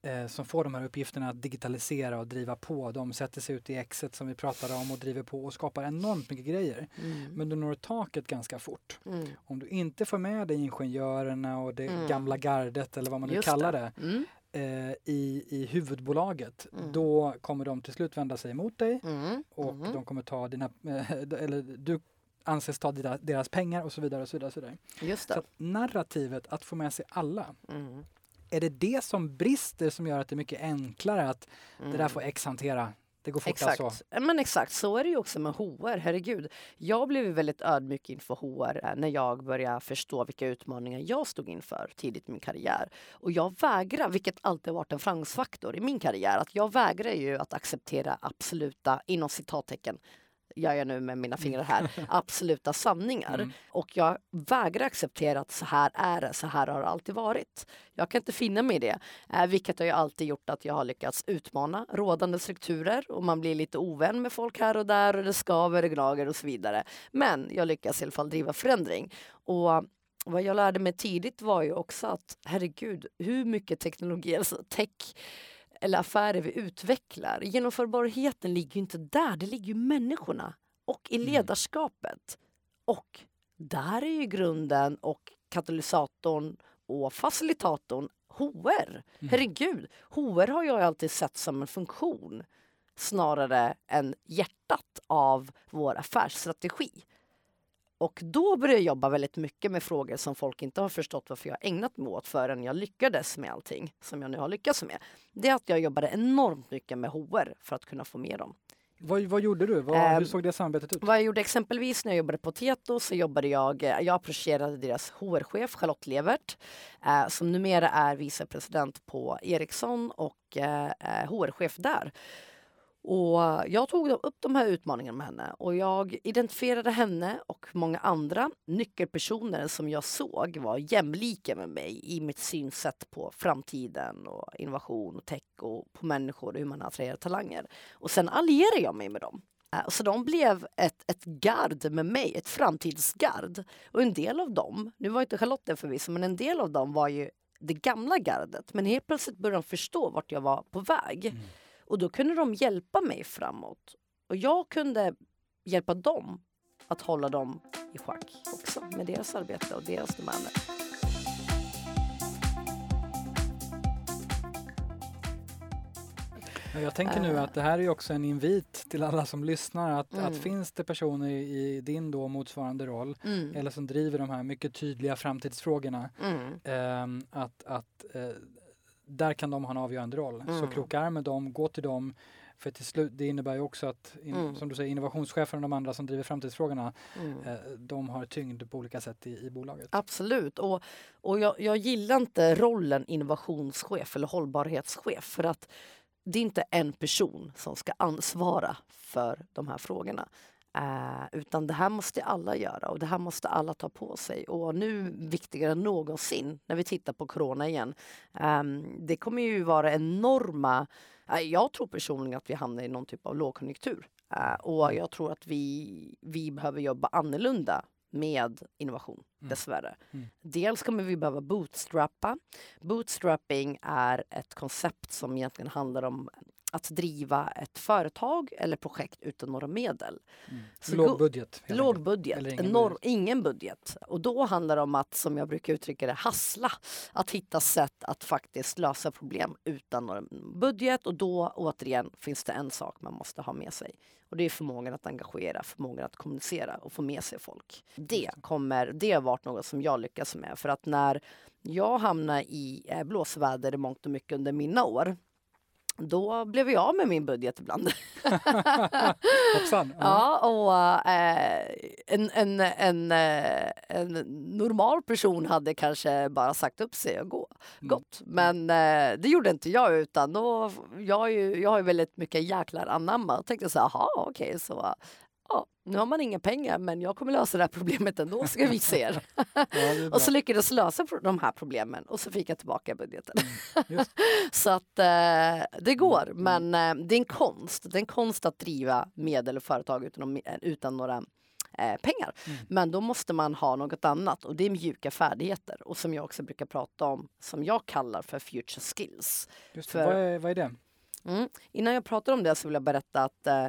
eh, som får de här uppgifterna att digitalisera och driva på. De sätter sig ut i exet som vi pratade om och driver på och skapar enormt mycket grejer. Mm. Men du når taket ganska fort. Mm. Om du inte får med dig ingenjörerna och det mm. gamla gardet eller vad man nu Just kallar det, det mm. eh, i, i huvudbolaget, mm. då kommer de till slut vända sig emot dig mm. och de kommer ta dina, eh, eller du anses ta deras pengar och så vidare. Och så vidare, och så vidare. Just det. Så narrativet att få med sig alla mm är det det som brister som gör att det är mycket enklare att mm. det där mm. får X hantera? Det går fortare exakt. så. Men exakt, så är det ju också med HR. Herregud. Jag blev väldigt ödmjuk inför HR eh, när jag började förstå vilka utmaningar jag stod inför tidigt i min karriär. Och jag vägrar, vilket alltid varit en framgångsfaktor i min karriär, att jag vägrar ju att acceptera absoluta, inom citattecken, gör jag nu med mina fingrar här, absoluta sanningar. Mm. Och jag vägrar acceptera att så här är det, så här har det alltid varit. Jag kan inte finna mig i det, eh, vilket har ju alltid gjort att jag har lyckats utmana rådande strukturer och man blir lite ovän med folk här och där och det skaver, det gnager och så vidare. Men jag lyckas i alla fall driva förändring. Och vad jag lärde mig tidigt var ju också att herregud, hur mycket teknologi, alltså tech eller affärer vi utvecklar. Genomförbarheten ligger ju inte där, det ligger ju människorna och i mm. ledarskapet. Och där är ju grunden och katalysatorn och facilitatorn HR. Mm. Herregud, HR har jag alltid sett som en funktion snarare än hjärtat av vår affärsstrategi. Och då började jag jobba väldigt mycket med frågor som folk inte har förstått varför jag ägnat mig åt förrän jag lyckades med allting som jag nu har lyckats med. Det är att jag jobbade enormt mycket med HR för att kunna få med dem. Vad, vad gjorde du? Vad, hur såg det samarbetet ut? Vad jag gjorde exempelvis när jag jobbade på Tieto så jobbade jag, eh, jag approcherade deras HR-chef Charlotte Levert eh, som numera är vicepresident på Ericsson och eh, HR-chef eh, där. Och jag tog upp de här utmaningarna med henne och jag identifierade henne och många andra nyckelpersoner som jag såg var jämlika med mig i mitt synsätt på framtiden och innovation och tech och på människor och hur man attraherar talanger. Och sen allierade jag mig med dem. Äh, så de blev ett, ett gard med mig, ett framtidsgard. Och en del av dem, nu var inte Charlotte där förvisso, men en del av dem var ju det gamla gardet. Men helt plötsligt började de förstå vart jag var på väg. Mm. Och då kunde de hjälpa mig framåt. Och jag kunde hjälpa dem att hålla dem i schack också med deras arbete och deras domäner. Jag tänker nu att det här är också en invit till alla som lyssnar att, mm. att finns det personer i din då motsvarande roll mm. eller som driver de här mycket tydliga framtidsfrågorna mm. eh, att, att eh, där kan de ha en avgörande roll. Mm. Så kroka arm med dem, gå till dem. För till slut, det innebär ju också att, in, mm. som du säger, innovationschefen och de andra som driver framtidsfrågorna, mm. eh, de har tyngd på olika sätt i, i bolaget. Absolut. Och, och jag, jag gillar inte rollen innovationschef eller hållbarhetschef för att det är inte en person som ska ansvara för de här frågorna. Uh, utan det här måste alla göra och det här måste alla ta på sig. Och nu viktigare än någonsin när vi tittar på corona igen. Um, det kommer ju vara enorma... Uh, jag tror personligen att vi hamnar i någon typ av lågkonjunktur. Uh, och jag tror att vi, vi behöver jobba annorlunda med innovation, Mm. dessvärre. Mm. Dels kommer vi behöva bootstrappa. Bootstrapping är ett koncept som egentligen handlar om att driva ett företag eller projekt utan några medel. Mm. Så Låg budget. Låg budget, ingen enorm, budget. ingen budget. Och då handlar det om att, som jag brukar uttrycka det, hassla. Att hitta sätt att faktiskt lösa problem utan någon budget. Och då återigen finns det en sak man måste ha med sig. Och det är förmågan att engagera, förmågan att kommunicera och få med sig folk. Det, kommer, det har varit något som jag lyckas med. För att när jag hamnade i eh, blåsväder i mångt och mycket under mina år då blev jag av med min budget ibland. Hoppsan. Ja. Och eh, en, en, en, eh, en normal person hade kanske bara sagt upp sig och gå, Mm. gått. Men eh, det gjorde inte jag utan då, jag, är ju, jag har ju väldigt mycket jäklar anamma och tänkte så här, jaha okej så ja, nu har man inga pengar men jag kommer lösa det här problemet ändå ska vi se er. Ja, och så lyckades jag lösa de här problemen och så fick jag tillbaka budgeten. Just. så att eh, det går Mm. men eh, det är en konst. Det är en konst att driva medel och företag utan, utan några eh, pengar. Mm. Men då måste man ha något annat och det är mjuka färdigheter och som jag också brukar prata om som jag kallar för future skills. Just det. för- Vad, är, vad är det? Mm. Innan jag pratar om det så vill jag berätta att eh,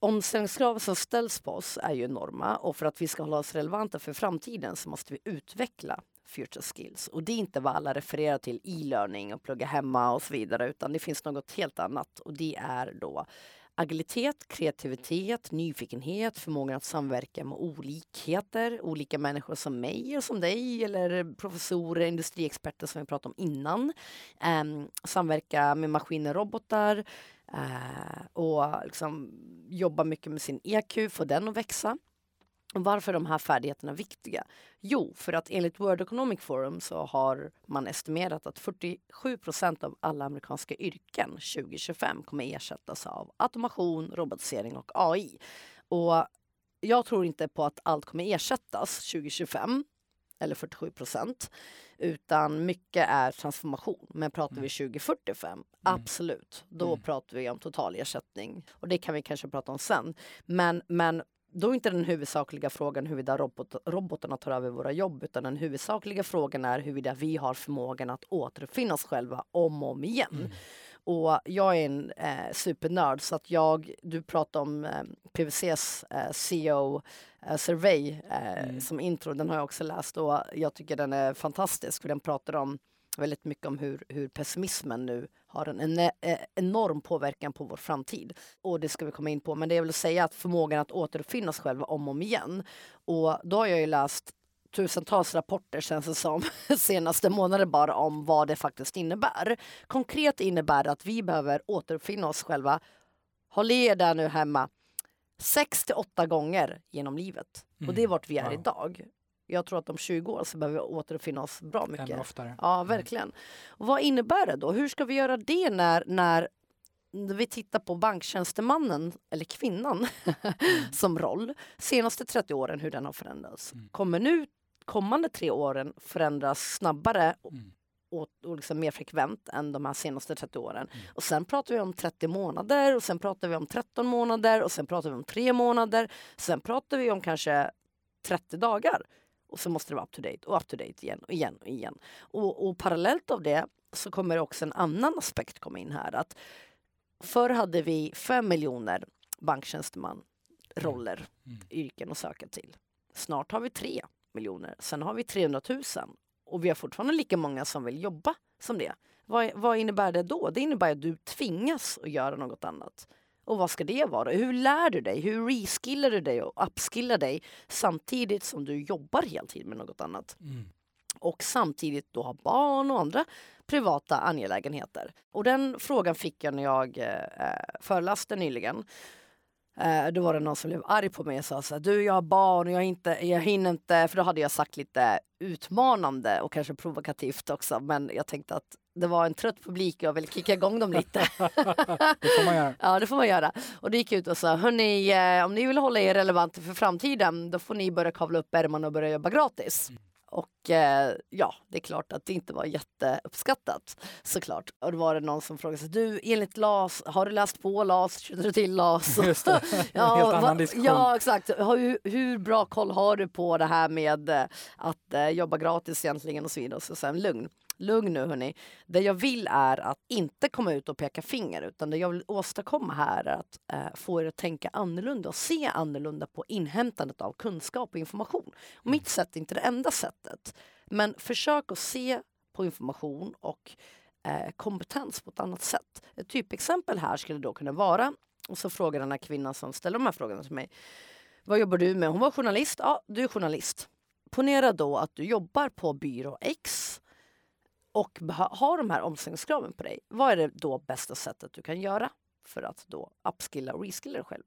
omställningskraven som ställs på oss är ju enorma och för att vi ska hålla oss relevanta för framtiden så måste vi utveckla future skills. Och det är inte vad alla refererar till e-learning och plugga hemma och så vidare utan det finns något helt annat och det är då agilitet, kreativitet, nyfikenhet, förmågan att samverka med olikheter, olika människor som mig och som dig eller professorer, industriexperter som vi pratade om innan. Um, samverka med maskiner och robotar uh, och liksom jobba mycket med sin EQ, få den att växa. Och varför är de här färdigheterna viktiga? Jo, för att enligt World Economic Forum så har man estimerat att 47 procent av alla amerikanska yrken 2025 kommer ersättas av automation, robotisering och AI. Och jag tror inte på att allt kommer ersättas 2025 eller 47 procent. Utan mycket är transformation. Men pratar vi 2045, absolut. Då Mm. pratar vi om total ersättning. Och det kan vi kanske prata om sen. Men, men då är inte den huvudsakliga frågan huruvida robot, robotarna tar över våra jobb utan den huvudsakliga frågan är huruvida vi har förmågan att återuppfinna oss själva om och om igen. Mm. Och jag är en eh, supernörd så att jag, du pratar om eh, PWCs eh, CEO eh, survey eh, Mm. som intro, den har jag också läst och jag tycker den är fantastisk för den pratar om väldigt mycket om hur, hur pessimismen nu har en ene- eh, enorm påverkan på vår framtid. Och det ska vi komma in på. Men det jag vill säga att förmågan att återuppfinna sig själva om och om igen. Och då har jag ju läst tusentals rapporter känns det som senaste månaden bara om vad det faktiskt innebär. Konkret innebär det att vi behöver återuppfinna oss själva. Håll i er där nu hemma. Sex till åtta gånger genom livet. Och det är Mm. vart vi är Wow. idag. Jag tror att om 20 år så behöver vi återuppfinna oss bra mycket. Ännu oftare. Ja, verkligen. Och vad innebär det då? Hur ska vi göra det när, när vi tittar på banktjänstemannen, eller kvinnan, som roll, senaste 30 åren, hur den har förändrats. Mm. Kommer nu kommande tre åren förändras snabbare och, Mm. och, och liksom mer frekvent än de här senaste 30 åren. Mm. Och sen pratar vi om 30 månader och sen pratar vi om 13 månader och sen pratar vi om 3 månader. Sen pratar vi om kanske 30 dagar. Och så måste det vara up to date och up to date igen och igen och igen. Och, och parallellt av det så kommer också en annan aspekt komma in här. Att förr hade vi 5 miljoner banktjänsteman roller, Mm. yrken att söka till. Snart har vi 3 miljoner. Sen har vi 300 000 och vi har fortfarande lika många som vill jobba som det. Vad, vad innebär det då? Det innebär att du tvingas att göra något annat. Och vad ska det vara? Hur lär du dig? Hur reskillar du dig och upskillar dig samtidigt som du jobbar heltid med något annat? Mm. och samtidigt då ha barn och andra privata angelägenheter. Och den frågan fick jag när jag eh, föreläste nyligen. Eh, då var det någon som blev arg på mig och sa så här, du jag har barn och jag, inte, jag hinner inte, för då hade jag sagt lite utmanande och kanske provokativt också men jag tänkte att det var en trött publik och jag ville kicka igång dem lite. Det får man göra. Ja, det får man göra. Och det gick ut och sa, hörni, eh, om ni vill hålla er relevanta för framtiden, då får ni börja kavla upp ärmarna och börja jobba gratis. och eh, ja, det är klart att det inte var jätteuppskattat såklart. Och då var det någon som frågade sig, du enligt LAS, har du läst på LAS? Känner du till LAS? Just det, ja, helt annan diskussion. Ja, exakt. Hur, hur, bra koll har du på det här med eh, att eh, jobba gratis egentligen och så vidare. Så sen lugn. Lugn nu hörni. Det jag vill är att inte komma ut och peka finger utan det jag vill åstadkomma här är att eh, få er att tänka annorlunda och se annorlunda på inhämtandet av kunskap och information. Och mitt sätt är inte det enda sättet. Men försök att se på information och eh, kompetens på ett annat sätt. Ett typexempel här skulle då kunna vara, och så frågar den här kvinnan som ställer de här frågorna till mig. Vad jobbar du med? Hon var journalist. Ja, du är journalist. Ponera då att du jobbar på byrå X och har de här omställningskraven på dig. Vad är det då bästa sättet du kan göra för att då upskilla och reskilla dig själv?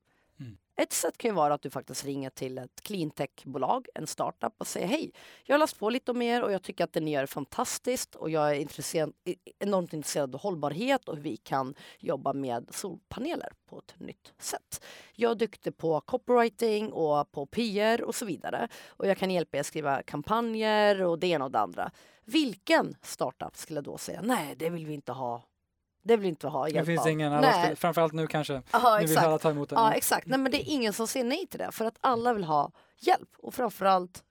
Ett sätt kan ju vara att du faktiskt ringer till ett cleantech-bolag, en startup och säger hej, jag har läst på lite om er och jag tycker att det ni gör är fantastiskt och jag är intresserad, enormt intresserad av hållbarhet och hur vi kan jobba med solpaneler på ett nytt sätt. Jag är duktig på copywriting och på PR och så vidare och jag kan hjälpa er skriva kampanjer och det ena och det andra. Vilken startup skulle då säga nej, det vill vi inte ha det vill inte ha hjälp Det finns av. ingen, alla framförallt nu kanske. Aha, nu vill alla ta emot det. Ja, exakt. Nej, men det är ingen som säger nej till det för att alla vill ha hjälp och framförallt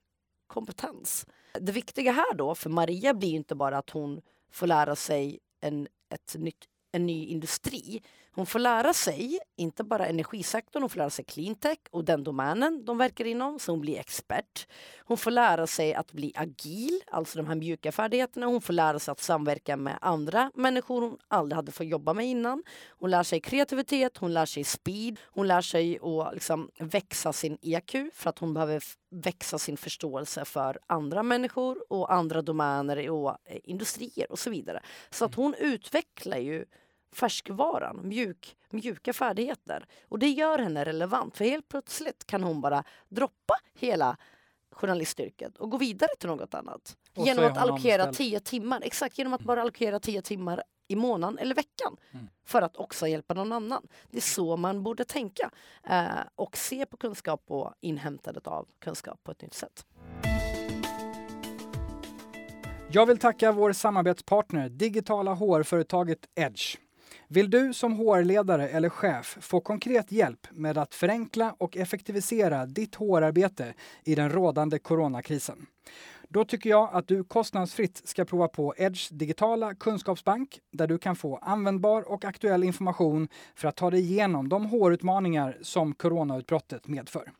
kompetens. Det viktiga här då för Maria blir inte bara att hon får lära sig en, ett nytt, en ny industri hon får lära sig, inte bara energisektorn, hon får lära sig cleantech och den domänen de verkar inom, så hon blir expert. Hon får lära sig att bli agil, alltså de här mjuka färdigheterna. Hon får lära sig att samverka med andra människor hon aldrig hade fått jobba med innan. Hon lär sig kreativitet, hon lär sig speed, hon lär sig att liksom växa sin EQ för att hon behöver växa sin förståelse för andra människor och andra domäner och eh, industrier och så vidare. Så att hon utvecklar ju färskvaran, mjuk, mjuka färdigheter. Och det gör henne relevant för helt plötsligt kan hon bara droppa hela journalistyrket och gå vidare till något annat. Och genom att allokera tio timmar, exakt genom att mm. bara allokera tio timmar i månaden eller veckan mm. för att också hjälpa någon annan. Det är så man borde tänka eh, och se på kunskap och inhämtandet av kunskap på ett nytt sätt. Jag vill tacka vår samarbetspartner, digitala HR-företaget Edge. Vill du som HR-ledare eller chef få konkret hjälp med att förenkla och effektivisera ditt HR-arbete i den rådande coronakrisen? Då tycker jag att du kostnadsfritt ska prova på Edge digitala kunskapsbank där du kan få användbar och aktuell information för att ta dig igenom de HR-utmaningar som coronautbrottet medför.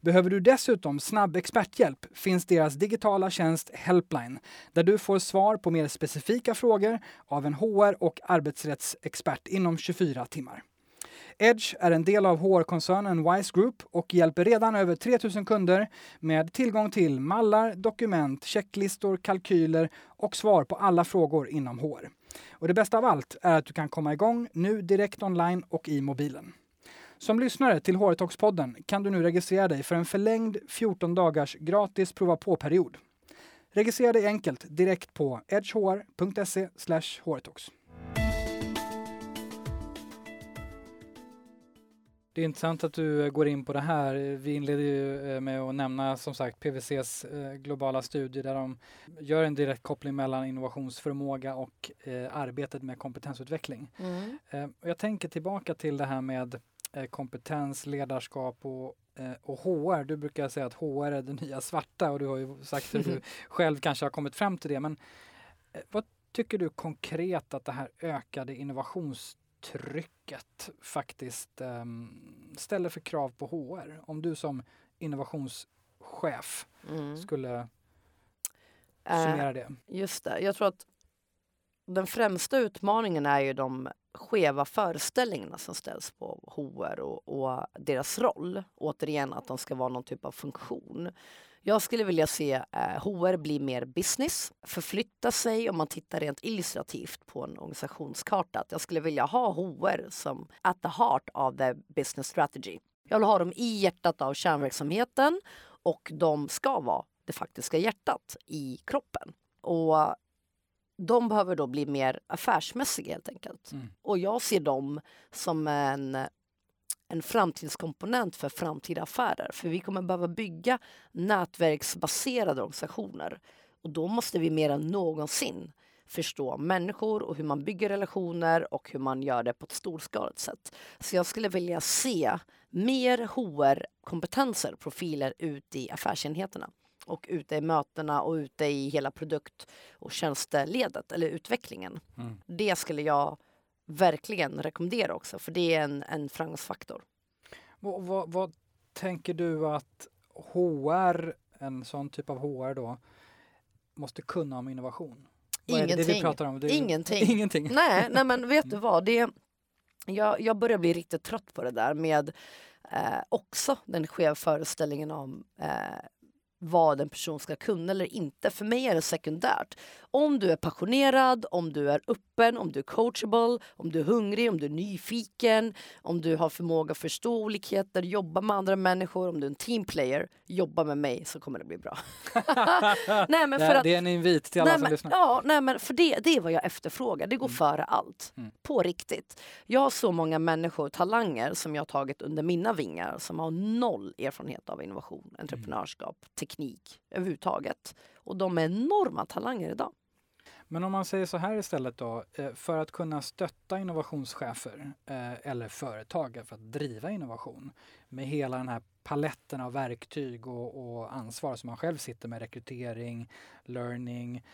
Behöver du dessutom snabb experthjälp finns deras digitala tjänst Helpline där du får svar på mer specifika frågor av en HR och arbetsrättsexpert inom 24 timmar. Edge är en del av HR-koncernen Wise Group och hjälper redan över 3000 kunder med tillgång till mallar, dokument, checklistor, kalkyler och svar på alla frågor inom HR. Och det bästa av allt är att du kan komma igång nu direkt online och i mobilen. Som lyssnare till HR-talks-podden kan du nu registrera dig för en förlängd 14 dagars gratis prova på-period. Registrera dig enkelt direkt på edgehr.se hrtalks. Det är intressant att du går in på det här. Vi inleder ju eh, med att nämna som sagt PWCs eh, globala studie där de gör en direkt koppling mellan innovationsförmåga och eh, arbetet med kompetensutveckling. Mm. Jag tänker tillbaka till det här med Eh, kompetens, ledarskap och, eh, och HR. Du brukar säga att HR är det nya svarta och du har ju sagt hur du själv kanske har kommit fram till det. Men eh, vad tycker du konkret att det här ökade innovationstrycket faktiskt um, ställer för krav på HR? Om du som innovationschef mm. skulle summera det. just det. Jag tror att den främsta utmaningen är ju de skeva föreställningarna som ställs på HR och, och, deras roll. Återigen att de ska vara någon typ av funktion. Jag skulle vilja se eh, HR bli mer business, förflytta sig om man tittar rent illustrativt på en organisationskarta. Att jag skulle vilja ha HR som at the heart of the business strategy. Jag vill ha dem i hjärtat av kärnverksamheten och de ska vara det faktiska hjärtat i kroppen. Och de behöver då bli mer affärsmässiga helt enkelt. Mm. Och jag ser dem som en en framtidskomponent för framtida affärer. För vi kommer behöva bygga nätverksbaserade organisationer. Och då måste vi mer än någonsin förstå människor och hur man bygger relationer och hur man gör det på ett storskaligt sätt. Så jag skulle vilja se mer HR-kompetenser, profiler ute i affärsenheterna och ute i mötena och ute i hela produkt och tjänsteledet eller utvecklingen. Mm. Det skulle jag verkligen rekommendera också för det är en, en framgångsfaktor. Vad, vad, vad tänker du att HR, en sån typ av HR då, måste kunna om innovation? Vad ingenting. är det vi pratar om? Det är, ingenting. ingenting. Nej, nej, men vet du vad? Det, jag, jag börjar bli riktigt trött på det där med eh, också den skeva föreställningen om eh, vad en person ska kunna eller inte. För mig är det sekundärt. Om du är passionerad, om du är öppen, om du är coachable, om du är hungrig, om du är nyfiken, om du har förmåga att förstå olikheter, jobba med andra människor, om du är en teamplayer, jobba med mig så kommer det bli bra. nej, men för att, det är en invit till alla nej, som men, lyssnar. Ja, nej, men för det, det är vad jag efterfrågar. Det går mm. före allt. Mm. På riktigt. Jag har så många människor, talanger, som jag har tagit under mina vingar som har noll erfarenhet av innovation, entreprenörskap, mm teknik överhuvudtaget. Och de är enorma talanger idag. Men om man säger så här istället då, eh, för att kunna stötta innovationschefer eh, eller företag för att driva innovation med hela den här paletten av verktyg och, och ansvar som man själv sitter med, rekrytering, learning,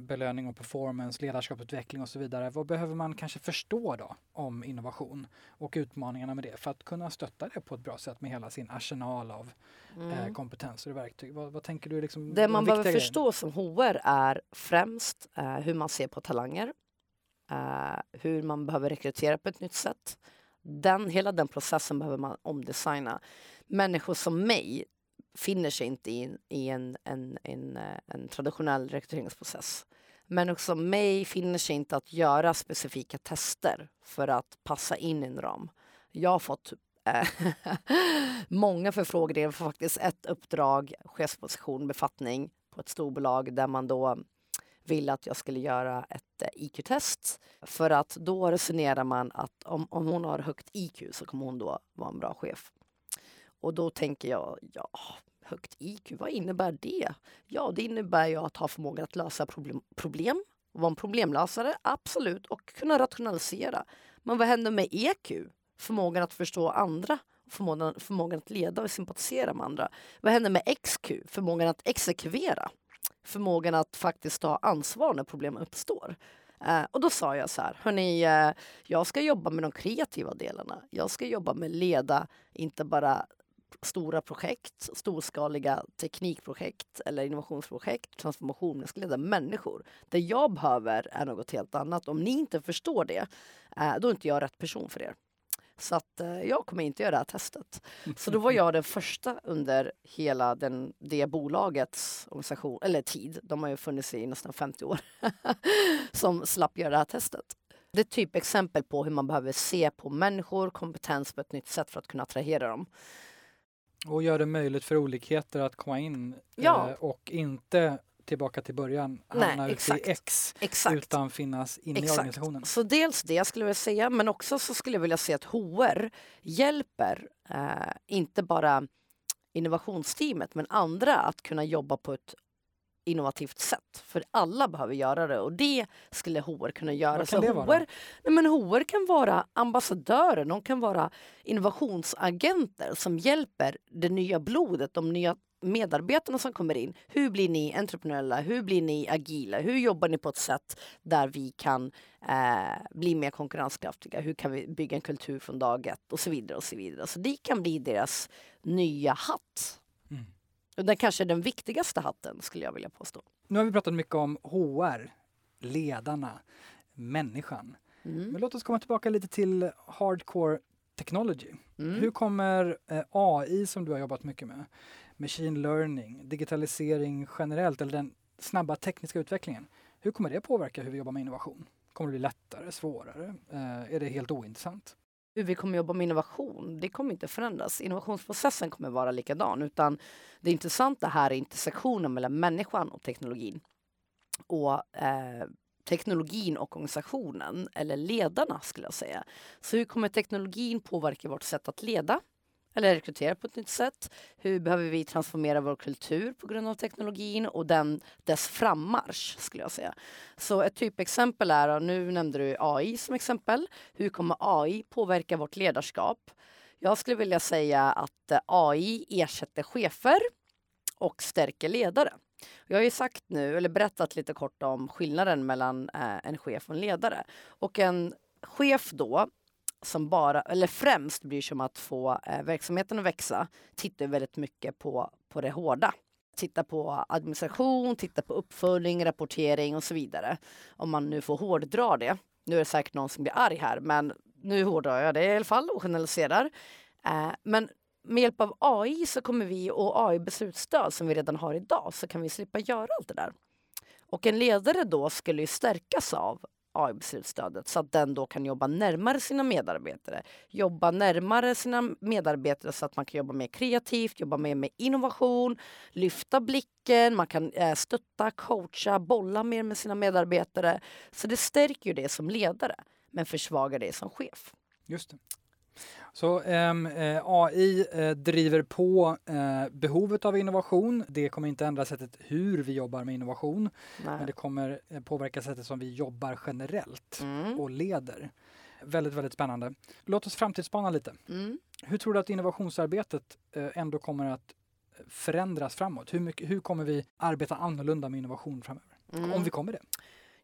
belöning och performance, ledarskapsutveckling och så vidare. Vad behöver man kanske förstå då om innovation och utmaningarna med det för att kunna stötta det på ett bra sätt med hela sin arsenal av eh, mm. eh, kompetenser och verktyg? Vad, vad, tänker du? Liksom, det man behöver grejen? förstå som HR är främst eh, hur man ser på talanger, eh, hur man behöver rekrytera på ett nytt sätt. Den, hela den processen behöver man omdesigna. Människor som mig finner sig inte i, i en, en, en, eh, en traditionell rekryteringsprocess. Men också mig finner sig inte att göra specifika tester för att passa in i en ram. Jag har fått äh, många förfrågningar för faktiskt ett uppdrag, chefsposition, befattning på ett storbolag där man då ville att jag skulle göra ett eh, IQ-test. För att då resonerar man att om, om hon har högt IQ så kommer hon då vara en bra chef. Och då tänker jag, ja, högt IQ, vad innebär det? Ja, det innebär ju att ha förmågan att lösa problem, problem vara en problemlösare, absolut, och kunna rationalisera. Men vad händer med EQ? Förmågan att förstå andra, förmågan, förmågan att leda och sympatisera med andra. Vad händer med XQ? Förmågan att exekvera. Förmågan att faktiskt ta ansvar när problem uppstår. Uh, och då sa jag så här, hörni, uh, eh, jag ska jobba med de kreativa delarna. Jag ska jobba med leda, inte bara stora projekt, storskaliga teknikprojekt eller innovationsprojekt, transformation, jag ska leda människor. Det jag behöver är något helt annat. Om ni inte förstår det, eh, då är inte jag rätt person för er. Så att eh, jag kommer inte göra det här testet. Så då var jag den första under hela den, det bolagets organisation, eller tid, de har ju funnits i nästan 50 år, som slapp göra det här testet. Det är typ exempel på hur man behöver se på människor, kompetens på ett nytt sätt för att kunna attrahera dem. Och gör det möjligt för olikheter att komma in ja. eh, och inte tillbaka till början hamna ute i X exakt. utan finnas inne exakt. i organisationen. Så dels det skulle jag vilja säga men också så skulle jag vilja säga att HR hjälper eh, inte bara innovationsteamet men andra att kunna jobba på ett innovativt sätt. För alla behöver göra det och det skulle HR kunna göra. Vad kan så det vara? HR, nej men HR kan vara ambassadörer, de kan vara innovationsagenter som hjälper det nya blodet, de nya medarbetarna som kommer in. Hur blir ni entreprenöriella? Hur blir ni agila? Hur jobbar ni på ett sätt där vi kan eh, bli mer konkurrenskraftiga? Hur kan vi bygga en kultur från dag ett? Och så vidare. och Så vidare. Så det kan bli deras nya hatt. Mm. Den kanske den viktigaste hatten skulle jag vilja påstå. Nu har vi pratat mycket om HR, ledarna, människan. Mm. Men låt oss komma tillbaka lite till hardcore technology. Mm. Hur kommer eh, AI som du har jobbat mycket med, machine learning, digitalisering generellt eller den snabba tekniska utvecklingen. Hur kommer det påverka hur vi jobbar med innovation? Kommer det bli lättare, svårare? Eh, är det helt ointressant? Hur vi kommer jobba med innovation, det kommer inte förändras. Innovationsprocessen kommer vara likadan. Utan det intressanta här är intersektionen mellan människan och teknologin. Och eh, teknologin och organisationen, eller ledarna skulle jag säga. Så hur kommer teknologin påverka vårt sätt att leda? Eller rekrytera på ett nytt sätt? Hur behöver vi transformera vår kultur på grund av teknologin och den, dess frammarsch skulle jag säga. Så ett typexempel är, nu nämnde du AI som exempel. Hur kommer AI påverka vårt ledarskap? Jag skulle vilja säga att eh, AI ersätter chefer och stärker ledare. Jag har ju sagt nu, eller berättat lite kort om skillnaden mellan eh, en chef och en ledare. Och en chef då som bara, eller främst bryr sig om att få eh, verksamheten att växa tittar väldigt mycket på, på det hårda. Titta på administration, titta på uppföljning, rapportering och så vidare. Om man nu får hårdra det. Nu är det säkert någon som blir arg här, men nu hårdrar jag det i alla fall och generaliserar. Eh, men med hjälp av AI så kommer vi och AI-beslutsstöd som vi redan har idag så kan vi slippa göra allt det där. Och en ledare då skulle ju stärkas av AI-beslutsstödet så att den då kan jobba närmare sina medarbetare. Jobba närmare sina medarbetare så att man kan jobba mer kreativt, jobba mer med innovation, lyfta blicken, man kan eh, stötta, coacha, bolla mer med sina medarbetare. Så det stärker ju det som ledare men försvagar det som chef. Just det. Så ehm, eh, AI eh, driver på eh, behovet av innovation. Det kommer inte ändra sättet hur vi jobbar med innovation, Nej. men det kommer påverka sättet som vi jobbar generellt mm. och leder. Väldigt, väldigt spännande. Låt oss framtidsspana lite. Mm. Hur tror du att innovationsarbetet ändå kommer att förändras framåt? Hur, mycket, hur kommer vi arbeta annorlunda med innovation framöver? Mm. Om vi kommer det?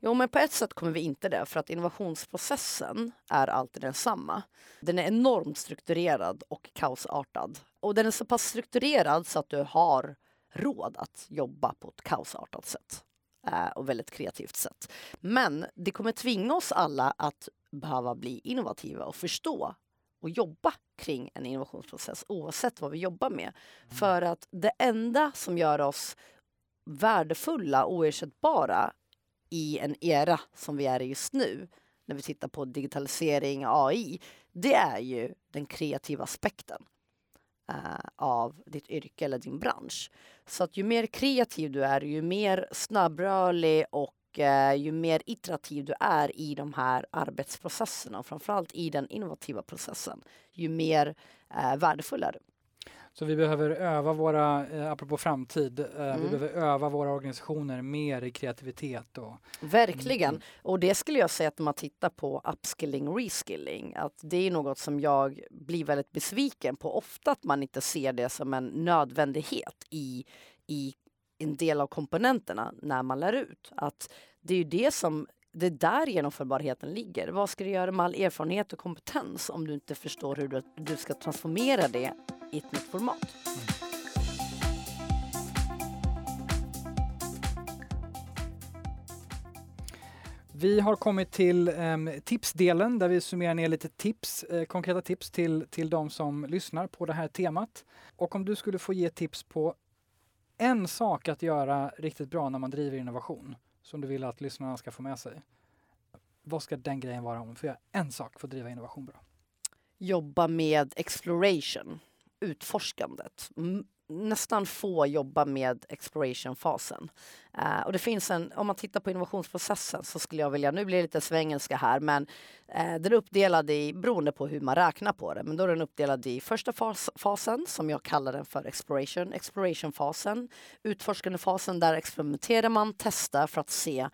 Jo, men på ett sätt kommer vi inte det för att innovationsprocessen är alltid densamma. Den är enormt strukturerad och kaosartad. Och den är så pass strukturerad så att du har råd att jobba på ett kaosartat sätt eh, och väldigt kreativt sätt. Men det kommer tvinga oss alla att behöva bli innovativa och förstå och jobba kring en innovationsprocess oavsett vad vi jobbar med. Mm. För att det enda som gör oss värdefulla och oersättbara i en era som vi är i just nu, när vi tittar på digitalisering och AI, det är ju den kreativa aspekten eh, av ditt yrke eller din bransch. Så att ju mer kreativ du är, ju mer snabbrörlig och eh, ju mer iterativ du är i de här arbetsprocesserna och framförallt i den innovativa processen, ju mer eh, värdefull är du. Så vi behöver öva våra, eh, apropå framtid, eh, mm. vi behöver öva våra organisationer mer i kreativitet. Och, Verkligen. Mm. Och det skulle jag säga att när man tittar på upskilling och reskilling, att det är något som jag blir väldigt besviken på. Ofta att man inte ser det som en nödvändighet i, i en del av komponenterna när man lär ut. Att det är ju det som det är där genomförbarheten ligger. Vad ska du göra med all erfarenhet och kompetens om du inte förstår hur du, du ska transformera det i ett nytt format? Vi har kommit till um, tipsdelen där vi summerar ner lite tips, eh, konkreta tips till, till de som lyssnar på det här temat. Och om du skulle få ge tips på en sak att göra riktigt bra när man driver innovation, som du vill att lyssnarna ska få med sig. Vad ska den grejen vara om du får göra en sak för att driva innovation bra? Jobba med exploration, utforskandet. Nästan få jobbar med exploration-fasen. Uh, och det finns en, om man tittar på innovationsprocessen så skulle jag vilja, nu blir det lite svengelska här, men uh, den är uppdelad i, beroende på hur man räknar på det, men då är den uppdelad i första fas, fasen som jag kallar den för exploration, exploration-fasen, utforskande fasen där experimenterar man, testar för att se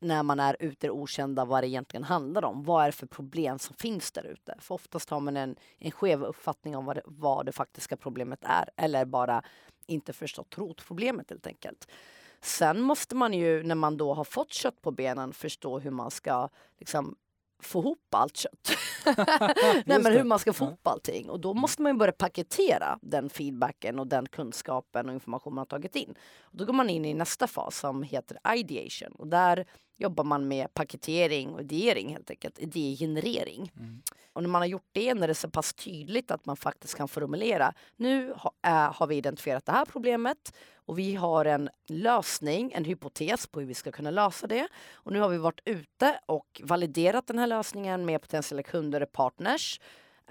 när man är ute i det okända vad det egentligen handlar om. Vad är det för problem som finns där ute? För oftast har man en, en skev uppfattning om vad det, vad det faktiska problemet är eller bara inte förstått rotproblemet helt enkelt. Sen måste man ju när man då har fått kött på benen förstå hur man ska liksom, få ihop allt kött. Nej, men hur man ska få ihop allting. Och då måste man börja paketera den feedbacken och den kunskapen och information man har tagit in. Och då går man in i nästa fas som heter ideation. Och där jobbar man med paketering och idéering helt enkelt, idégenerering. Mm. Och när man har gjort det, när det är så pass tydligt att man faktiskt kan formulera, nu ha, äh, har vi identifierat det här problemet och vi har en lösning, en hypotes på hur vi ska kunna lösa det. Och nu har vi varit ute och validerat den här lösningen med potentiella kunder och partners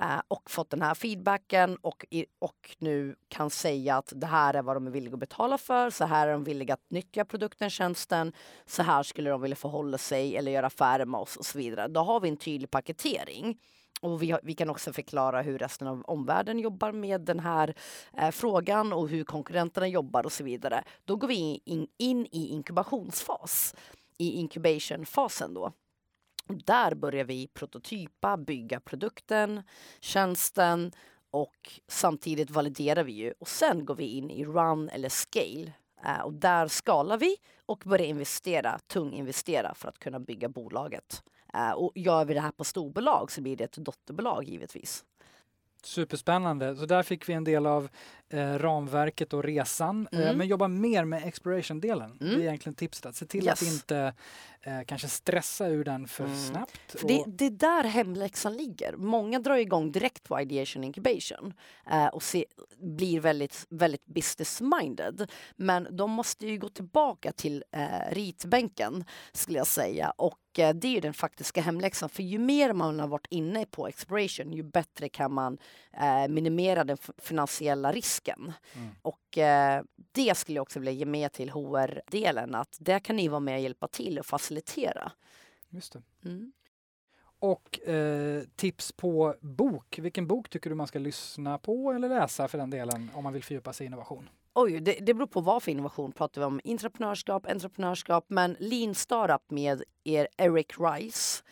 eh, och fått den här feedbacken och, och nu kan säga att det här är vad de är villiga att betala för, så här är de villiga att nyttja produkten, tjänsten, så här skulle de vilja förhålla sig eller göra affärer med oss och så vidare. Då har vi en tydlig paketering. Och vi, har, vi, kan också förklara hur resten av omvärlden jobbar med den här eh, frågan och hur konkurrenterna jobbar och så vidare. Då går vi in, in i inkubationsfas, i incubationfasen då. Där börjar vi prototypa, bygga produkten, tjänsten och samtidigt validerar vi ju och sen går vi in i run eller scale eh, och där skalar vi och börjar investera, tunginvestera för att kunna bygga bolaget. Eh, och gör vi det här på storbolag så blir det ett dotterbolag givetvis. Superspännande. Så där fick vi en del av eh, ramverket och resan. Eh, mm. Eh, men jobba mer med exploration-delen. Mm. Det är egentligen tipset. Att se till yes. att inte eh, kanske stressa ur den för mm. snabbt. För det, det är där hemläxan ligger. Många drar igång direkt på ideation incubation eh, och se, blir väldigt, väldigt business-minded. Men de måste ju gå tillbaka till eh, ritbänken skulle jag säga och det är den faktiska hemläxan. För ju mer man har varit inne på exploration, ju bättre kan man minimera den finansiella risken. Mm. Och eh, det skulle jag också vilja ge med till HR-delen, att där kan ni vara med och hjälpa till och facilitera. Just. Mm. Och eh, tips på bok. Vilken bok tycker du man ska lyssna på eller läsa för den delen om man vill fördjupa sig i innovation? Oj, det, det beror på vad för innovation. Pratar vi om entreprenörskap, entreprenörskap, men Lean Startup med er Eric Rice.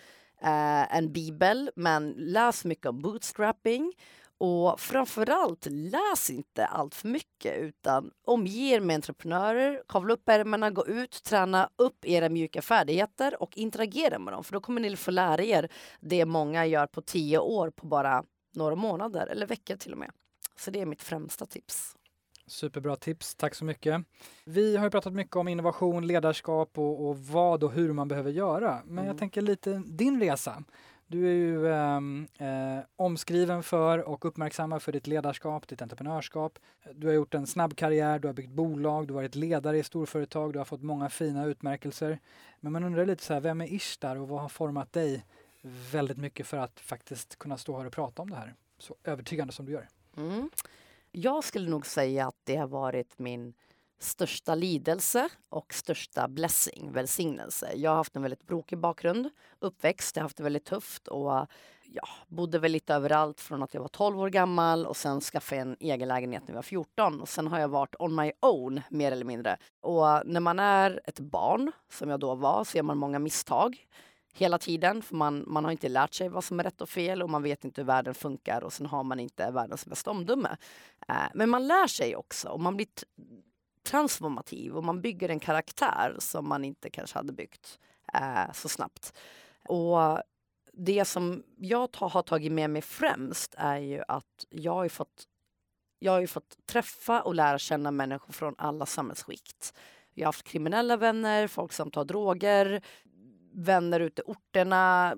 Eh, en bibel, men läs mycket om bootstrapping. Och framförallt, läs inte allt för mycket utan omge er med entreprenörer, kavla upp ärmarna, gå ut, träna upp era mjuka färdigheter och interagera med dem. För då kommer ni få lära er det många gör på tio år på bara några månader eller veckor till och med. Så det är mitt främsta tips. Superbra tips, tack så mycket. Vi har ju pratat mycket om innovation, ledarskap och, och vad och hur man behöver göra. Men mm. jag tänker lite din resa. Du är ju ehm, eh, omskriven för och uppmärksammad för ditt ledarskap, ditt entreprenörskap. Du har gjort en snabb karriär, du har byggt bolag, du har varit ledare i storföretag, du har fått många fina utmärkelser. Men man undrar lite så här, vem är Ishtar och vad har format dig väldigt mycket för att faktiskt kunna stå här och prata om det här så övertygande som du gör? Mm. Jag skulle nog säga att det har varit min största lidelse och största blessing, välsignelse. Jag har haft en väldigt brokig bakgrund, uppväxt, jag har haft det väldigt tufft och ja, bodde väl lite överallt från att jag var 12 år gammal och sen skaffade jag en egen lägenhet när jag var 14 och sen har jag varit on my own mer eller mindre. Och när man är ett barn, som jag då var, så gör man många misstag hela tiden för man, man har inte lärt sig vad som är rätt och fel och man vet inte hur världen funkar och sen har man inte världens bästa omdöme. Eh, men man lär sig också och man blir transformativ och man bygger en karaktär som man inte kanske hade byggt eh, så snabbt. Och det som jag ta, har tagit med mig främst är ju att jag har fått, jag har fått träffa och lära känna människor från alla samhällsskikt. Jag har haft kriminella vänner, folk som tar droger, vänner ute i orterna,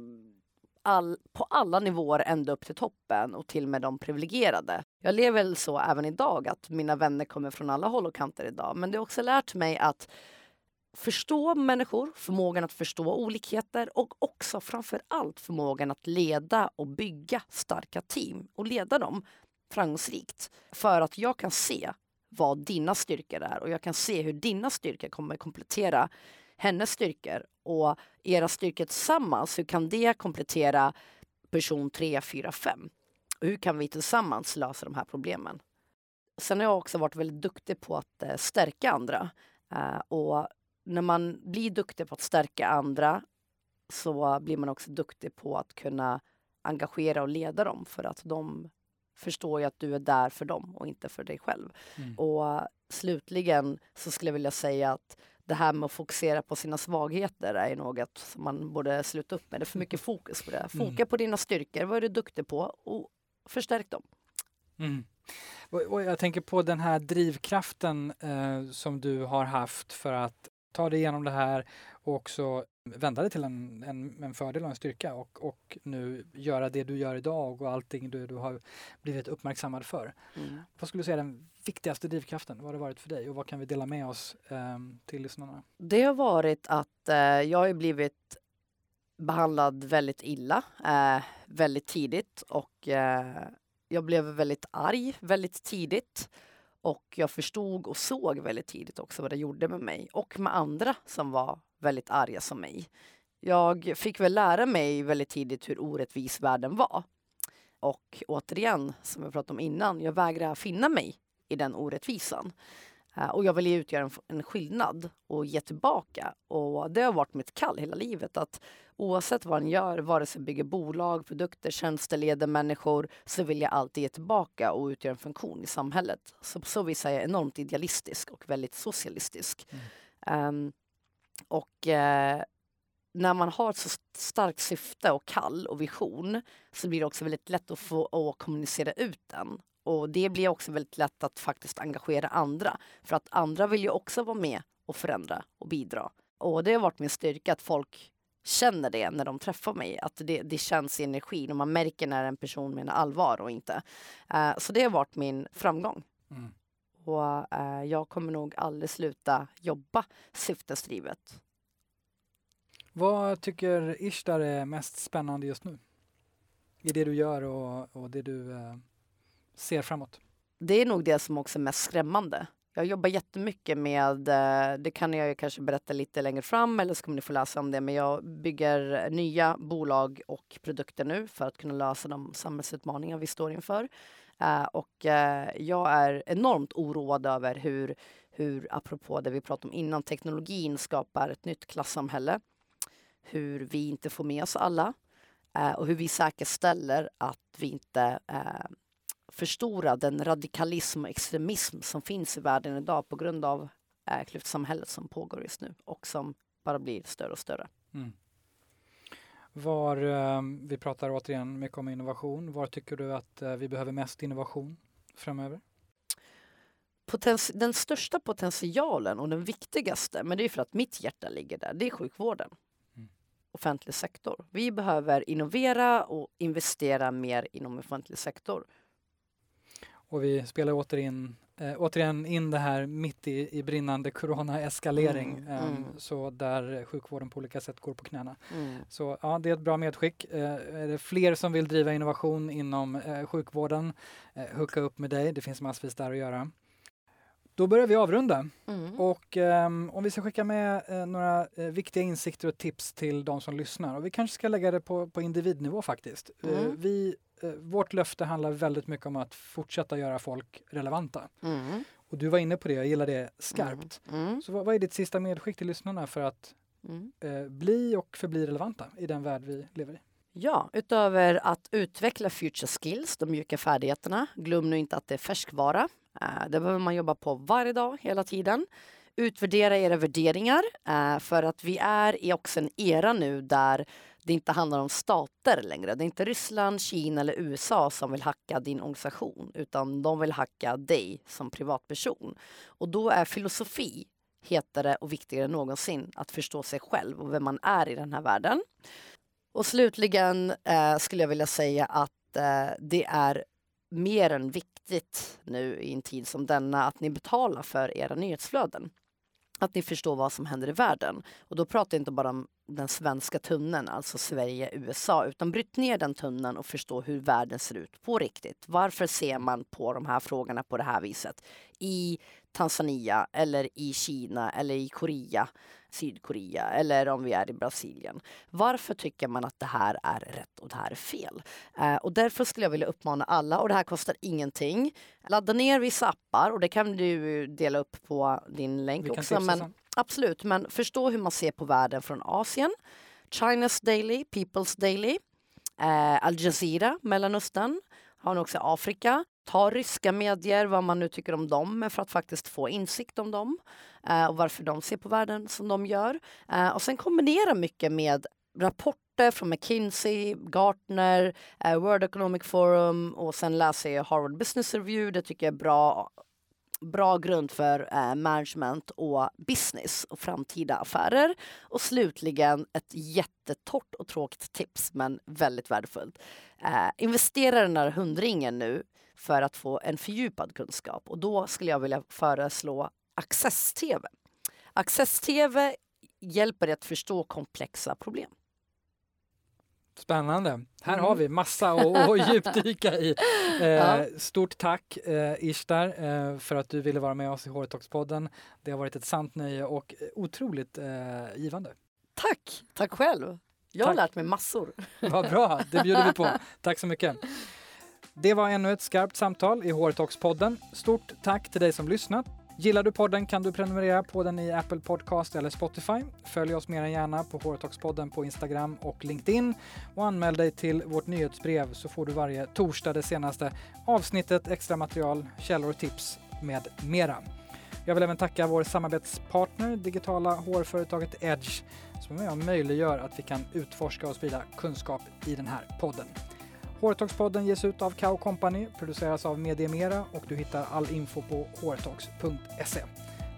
all, på alla nivåer ända upp till toppen och till och med de privilegierade. Jag lever väl så även idag att mina vänner kommer från alla håll och kanter idag. Men det har också lärt mig att förstå människor, förmågan att förstå olikheter och också framför allt förmågan att leda och bygga starka team och leda dem framgångsrikt. För att jag kan se vad dina styrkor är och jag kan se hur dina styrkor kommer komplettera hennes styrkor och era styrkor tillsammans, hur kan det komplettera person 3, 4, 5? Hur kan vi tillsammans lösa de här problemen? Sen har jag också varit väldigt duktig på att eh, stärka andra. Eh, och när man blir duktig på att stärka andra så blir man också duktig på att kunna engagera och leda dem för att de förstår ju att du är där för dem och inte för dig själv. Mm. Och slutligen så skulle jag vilja säga att det här med att fokusera på sina svagheter är något som man borde sluta upp med. Det är för mycket fokus på det. Foka mm. på dina styrkor, vad är du duktig på och förstärk dem. Mm. Och jag tänker på den här drivkraften eh, som du har haft för att ta dig igenom det här och också vända det till en, en, en fördel och en styrka och, och nu göra det du gör idag och allting du, du har blivit uppmärksammad för. Mm. Vad skulle du säga är den viktigaste drivkraften? Vad har det varit för dig och vad kan vi dela med oss eh, till lyssnarna? Det har varit att eh, jag har blivit behandlad väldigt illa eh, väldigt tidigt och eh, jag blev väldigt arg väldigt tidigt. Och jag förstod och såg väldigt tidigt också vad det gjorde med mig och med andra som var väldigt arga som mig. Jag fick väl lära mig väldigt tidigt hur orättvis världen var. Och återigen, som jag pratade om innan, jag vägrar finna mig i den orättvisan. Eh, och jag vill utgöra en skillnad och ge tillbaka. Och det har varit mitt kall hela livet. Att oavsett vad en gör, vare sig bygger bolag, produkter, tjänster, leder människor, så vill jag alltid ge tillbaka och utgöra en funktion i samhället. Så på så vis är jag enormt idealistisk och väldigt socialistisk. Mm. Um, och uh, när man har ett så starkt syfte och kall och vision så blir det också väldigt lätt att få att kommunicera ut den. Och det blir också väldigt lätt att faktiskt engagera andra. För att andra vill ju också vara med och förändra och bidra. Och det har varit min styrka att folk känner det när de träffar mig. Att det, det känns i energin och man märker när en person menar allvar och inte. Uh, så det har varit min framgång. Mm. Och uh, jag kommer nog aldrig sluta jobba syftesdrivet. Vad tycker Ishtar är mest spännande just nu? I det du gör och, och det du uh, ser framåt? Det är nog det som också är mest skrämmande. Jag jobbar jättemycket med, eh, det kan jag kanske berätta lite längre fram eller så kommer ni få läsa om det, men jag bygger nya bolag och produkter nu för att kunna lösa de samhällsutmaningar vi står inför. Eh, och eh, jag är enormt oroad över hur, hur, apropå det vi pratade om innan, teknologin skapar ett nytt klassamhälle. Hur vi inte får med oss alla och hur vi säkerställer att vi inte förstora den radikalism och extremism som finns i världen idag på grund av äh, klyftsamhället som pågår just nu och som bara blir större och större. Mm. Var, eh, vi pratar återigen mycket om innovation. Var tycker du att eh, vi behöver mest innovation framöver? Potens den största potentialen och den viktigaste, men det är för att mitt hjärta ligger där, det är sjukvården. Mm. Offentlig sektor. Vi behöver innovera och investera mer inom offentlig sektor. Och vi spelar återigen, äh, återigen in det här mitt i, i brinnande corona-eskalering. Mm, ähm, mm. Så där sjukvården på olika sätt går på knäna. Mm. Så ja, det är ett bra medskick. Äh, är det fler som vill driva innovation inom äh, sjukvården, äh, hooka upp med dig. Det finns massvis där att göra. Då börjar vi avrunda. Mm. Och um, om vi ska skicka med uh, några uh, viktiga insikter och tips till de som lyssnar. Och vi kanske ska lägga det på, på individnivå faktiskt. Mm. Uh, vi eh, vårt löfte handlar väldigt mycket om att fortsätta göra folk relevanta. Mm. Och du var inne på det, jag gillar det skarpt. Mm. Mm. Så vad, vad, är ditt sista medskick till lyssnarna för att mm. eh, bli och förbli relevanta i den värld vi lever i? Ja, utöver att utveckla future skills, de mjuka färdigheterna. Glöm nu inte att det är färskvara. Uh, det behöver man jobba på varje dag, hela tiden. Utvärdera era värderingar, uh, för att vi är i också en era nu där det inte handlar om stater längre. Det är inte Ryssland, Kina eller USA som vill hacka din organisation utan de vill hacka dig som privatperson. Och då är filosofi hetare och viktigare än någonsin att förstå sig själv och vem man är i den här världen. Och slutligen eh, skulle jag vilja säga att eh, det är mer än viktigt nu i en tid som denna att ni betalar för era nyhetsflöden att ni förstår vad som händer i världen. Och då pratar jag inte bara om den svenska tunneln, alltså Sverige-USA, utan bryt ner den tunneln och förstå hur världen ser ut på riktigt. Varför ser man på de här frågorna på det här viset? I Tanzania eller i Kina eller i Korea, Sydkorea eller om vi är i Brasilien. Varför tycker man att det här är rätt och det här är fel? Eh, och därför skulle jag vilja uppmana alla, och det här kostar ingenting. Ladda ner vissa appar och det kan du dela upp på din länk också. Men, absolut, men förstå hur man ser på världen från Asien. China's Daily, People's Daily, eh, Al Jazeera, Mellanöstern, har ni också Afrika. Ta ryska medier, vad man nu tycker om dem, för att faktiskt få insikt om dem eh, och varför de ser på världen som de gör. Eh, och sen kombinera mycket med rapporter från McKinsey, Gartner, eh, World Economic Forum och sen läser jag Harvard Business Review. Det tycker jag är bra bra grund för eh, management och business och framtida affärer. Och slutligen ett jättetort och tråkigt tips, men väldigt värdefullt. Eh, investera den här hundringen nu för att få en fördjupad kunskap och då skulle jag vilja föreslå Access-TV. Access-TV hjälper dig att förstå komplexa problem. Spännande. Här mm. har vi massa att djupdyka i. Eh, ja. Stort tack eh, Ishtar eh, för att du ville vara med oss i Hårtalkspodden. Det har varit ett sant nöje och otroligt eh, givande. Tack! Tack själv. Jag har lärt mig massor. Vad bra, det bjuder vi på. Tack så mycket. Det var ännu ett skarpt samtal i Hårtalkspodden. Stort tack till dig som lyssnat. Gillar du podden kan du prenumerera på den i Apple Podcast eller Spotify. Följ oss mer än gärna på Hårtalkspodden på Instagram och LinkedIn och anmäl dig till vårt nyhetsbrev så får du varje torsdag det senaste avsnittet, extra material, källor, tips med mera. Jag vill även tacka vår samarbetspartner, digitala hårföretaget Edge, som är med och möjliggör att vi kan utforska och sprida kunskap i den här podden. Hårtalkspodden ges ut av Cow Company, produceras av Mediemera och du hittar all info på hårtalks.se.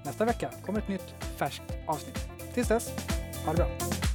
Nästa vecka kommer ett nytt färskt avsnitt. Tills dess, ha det bra!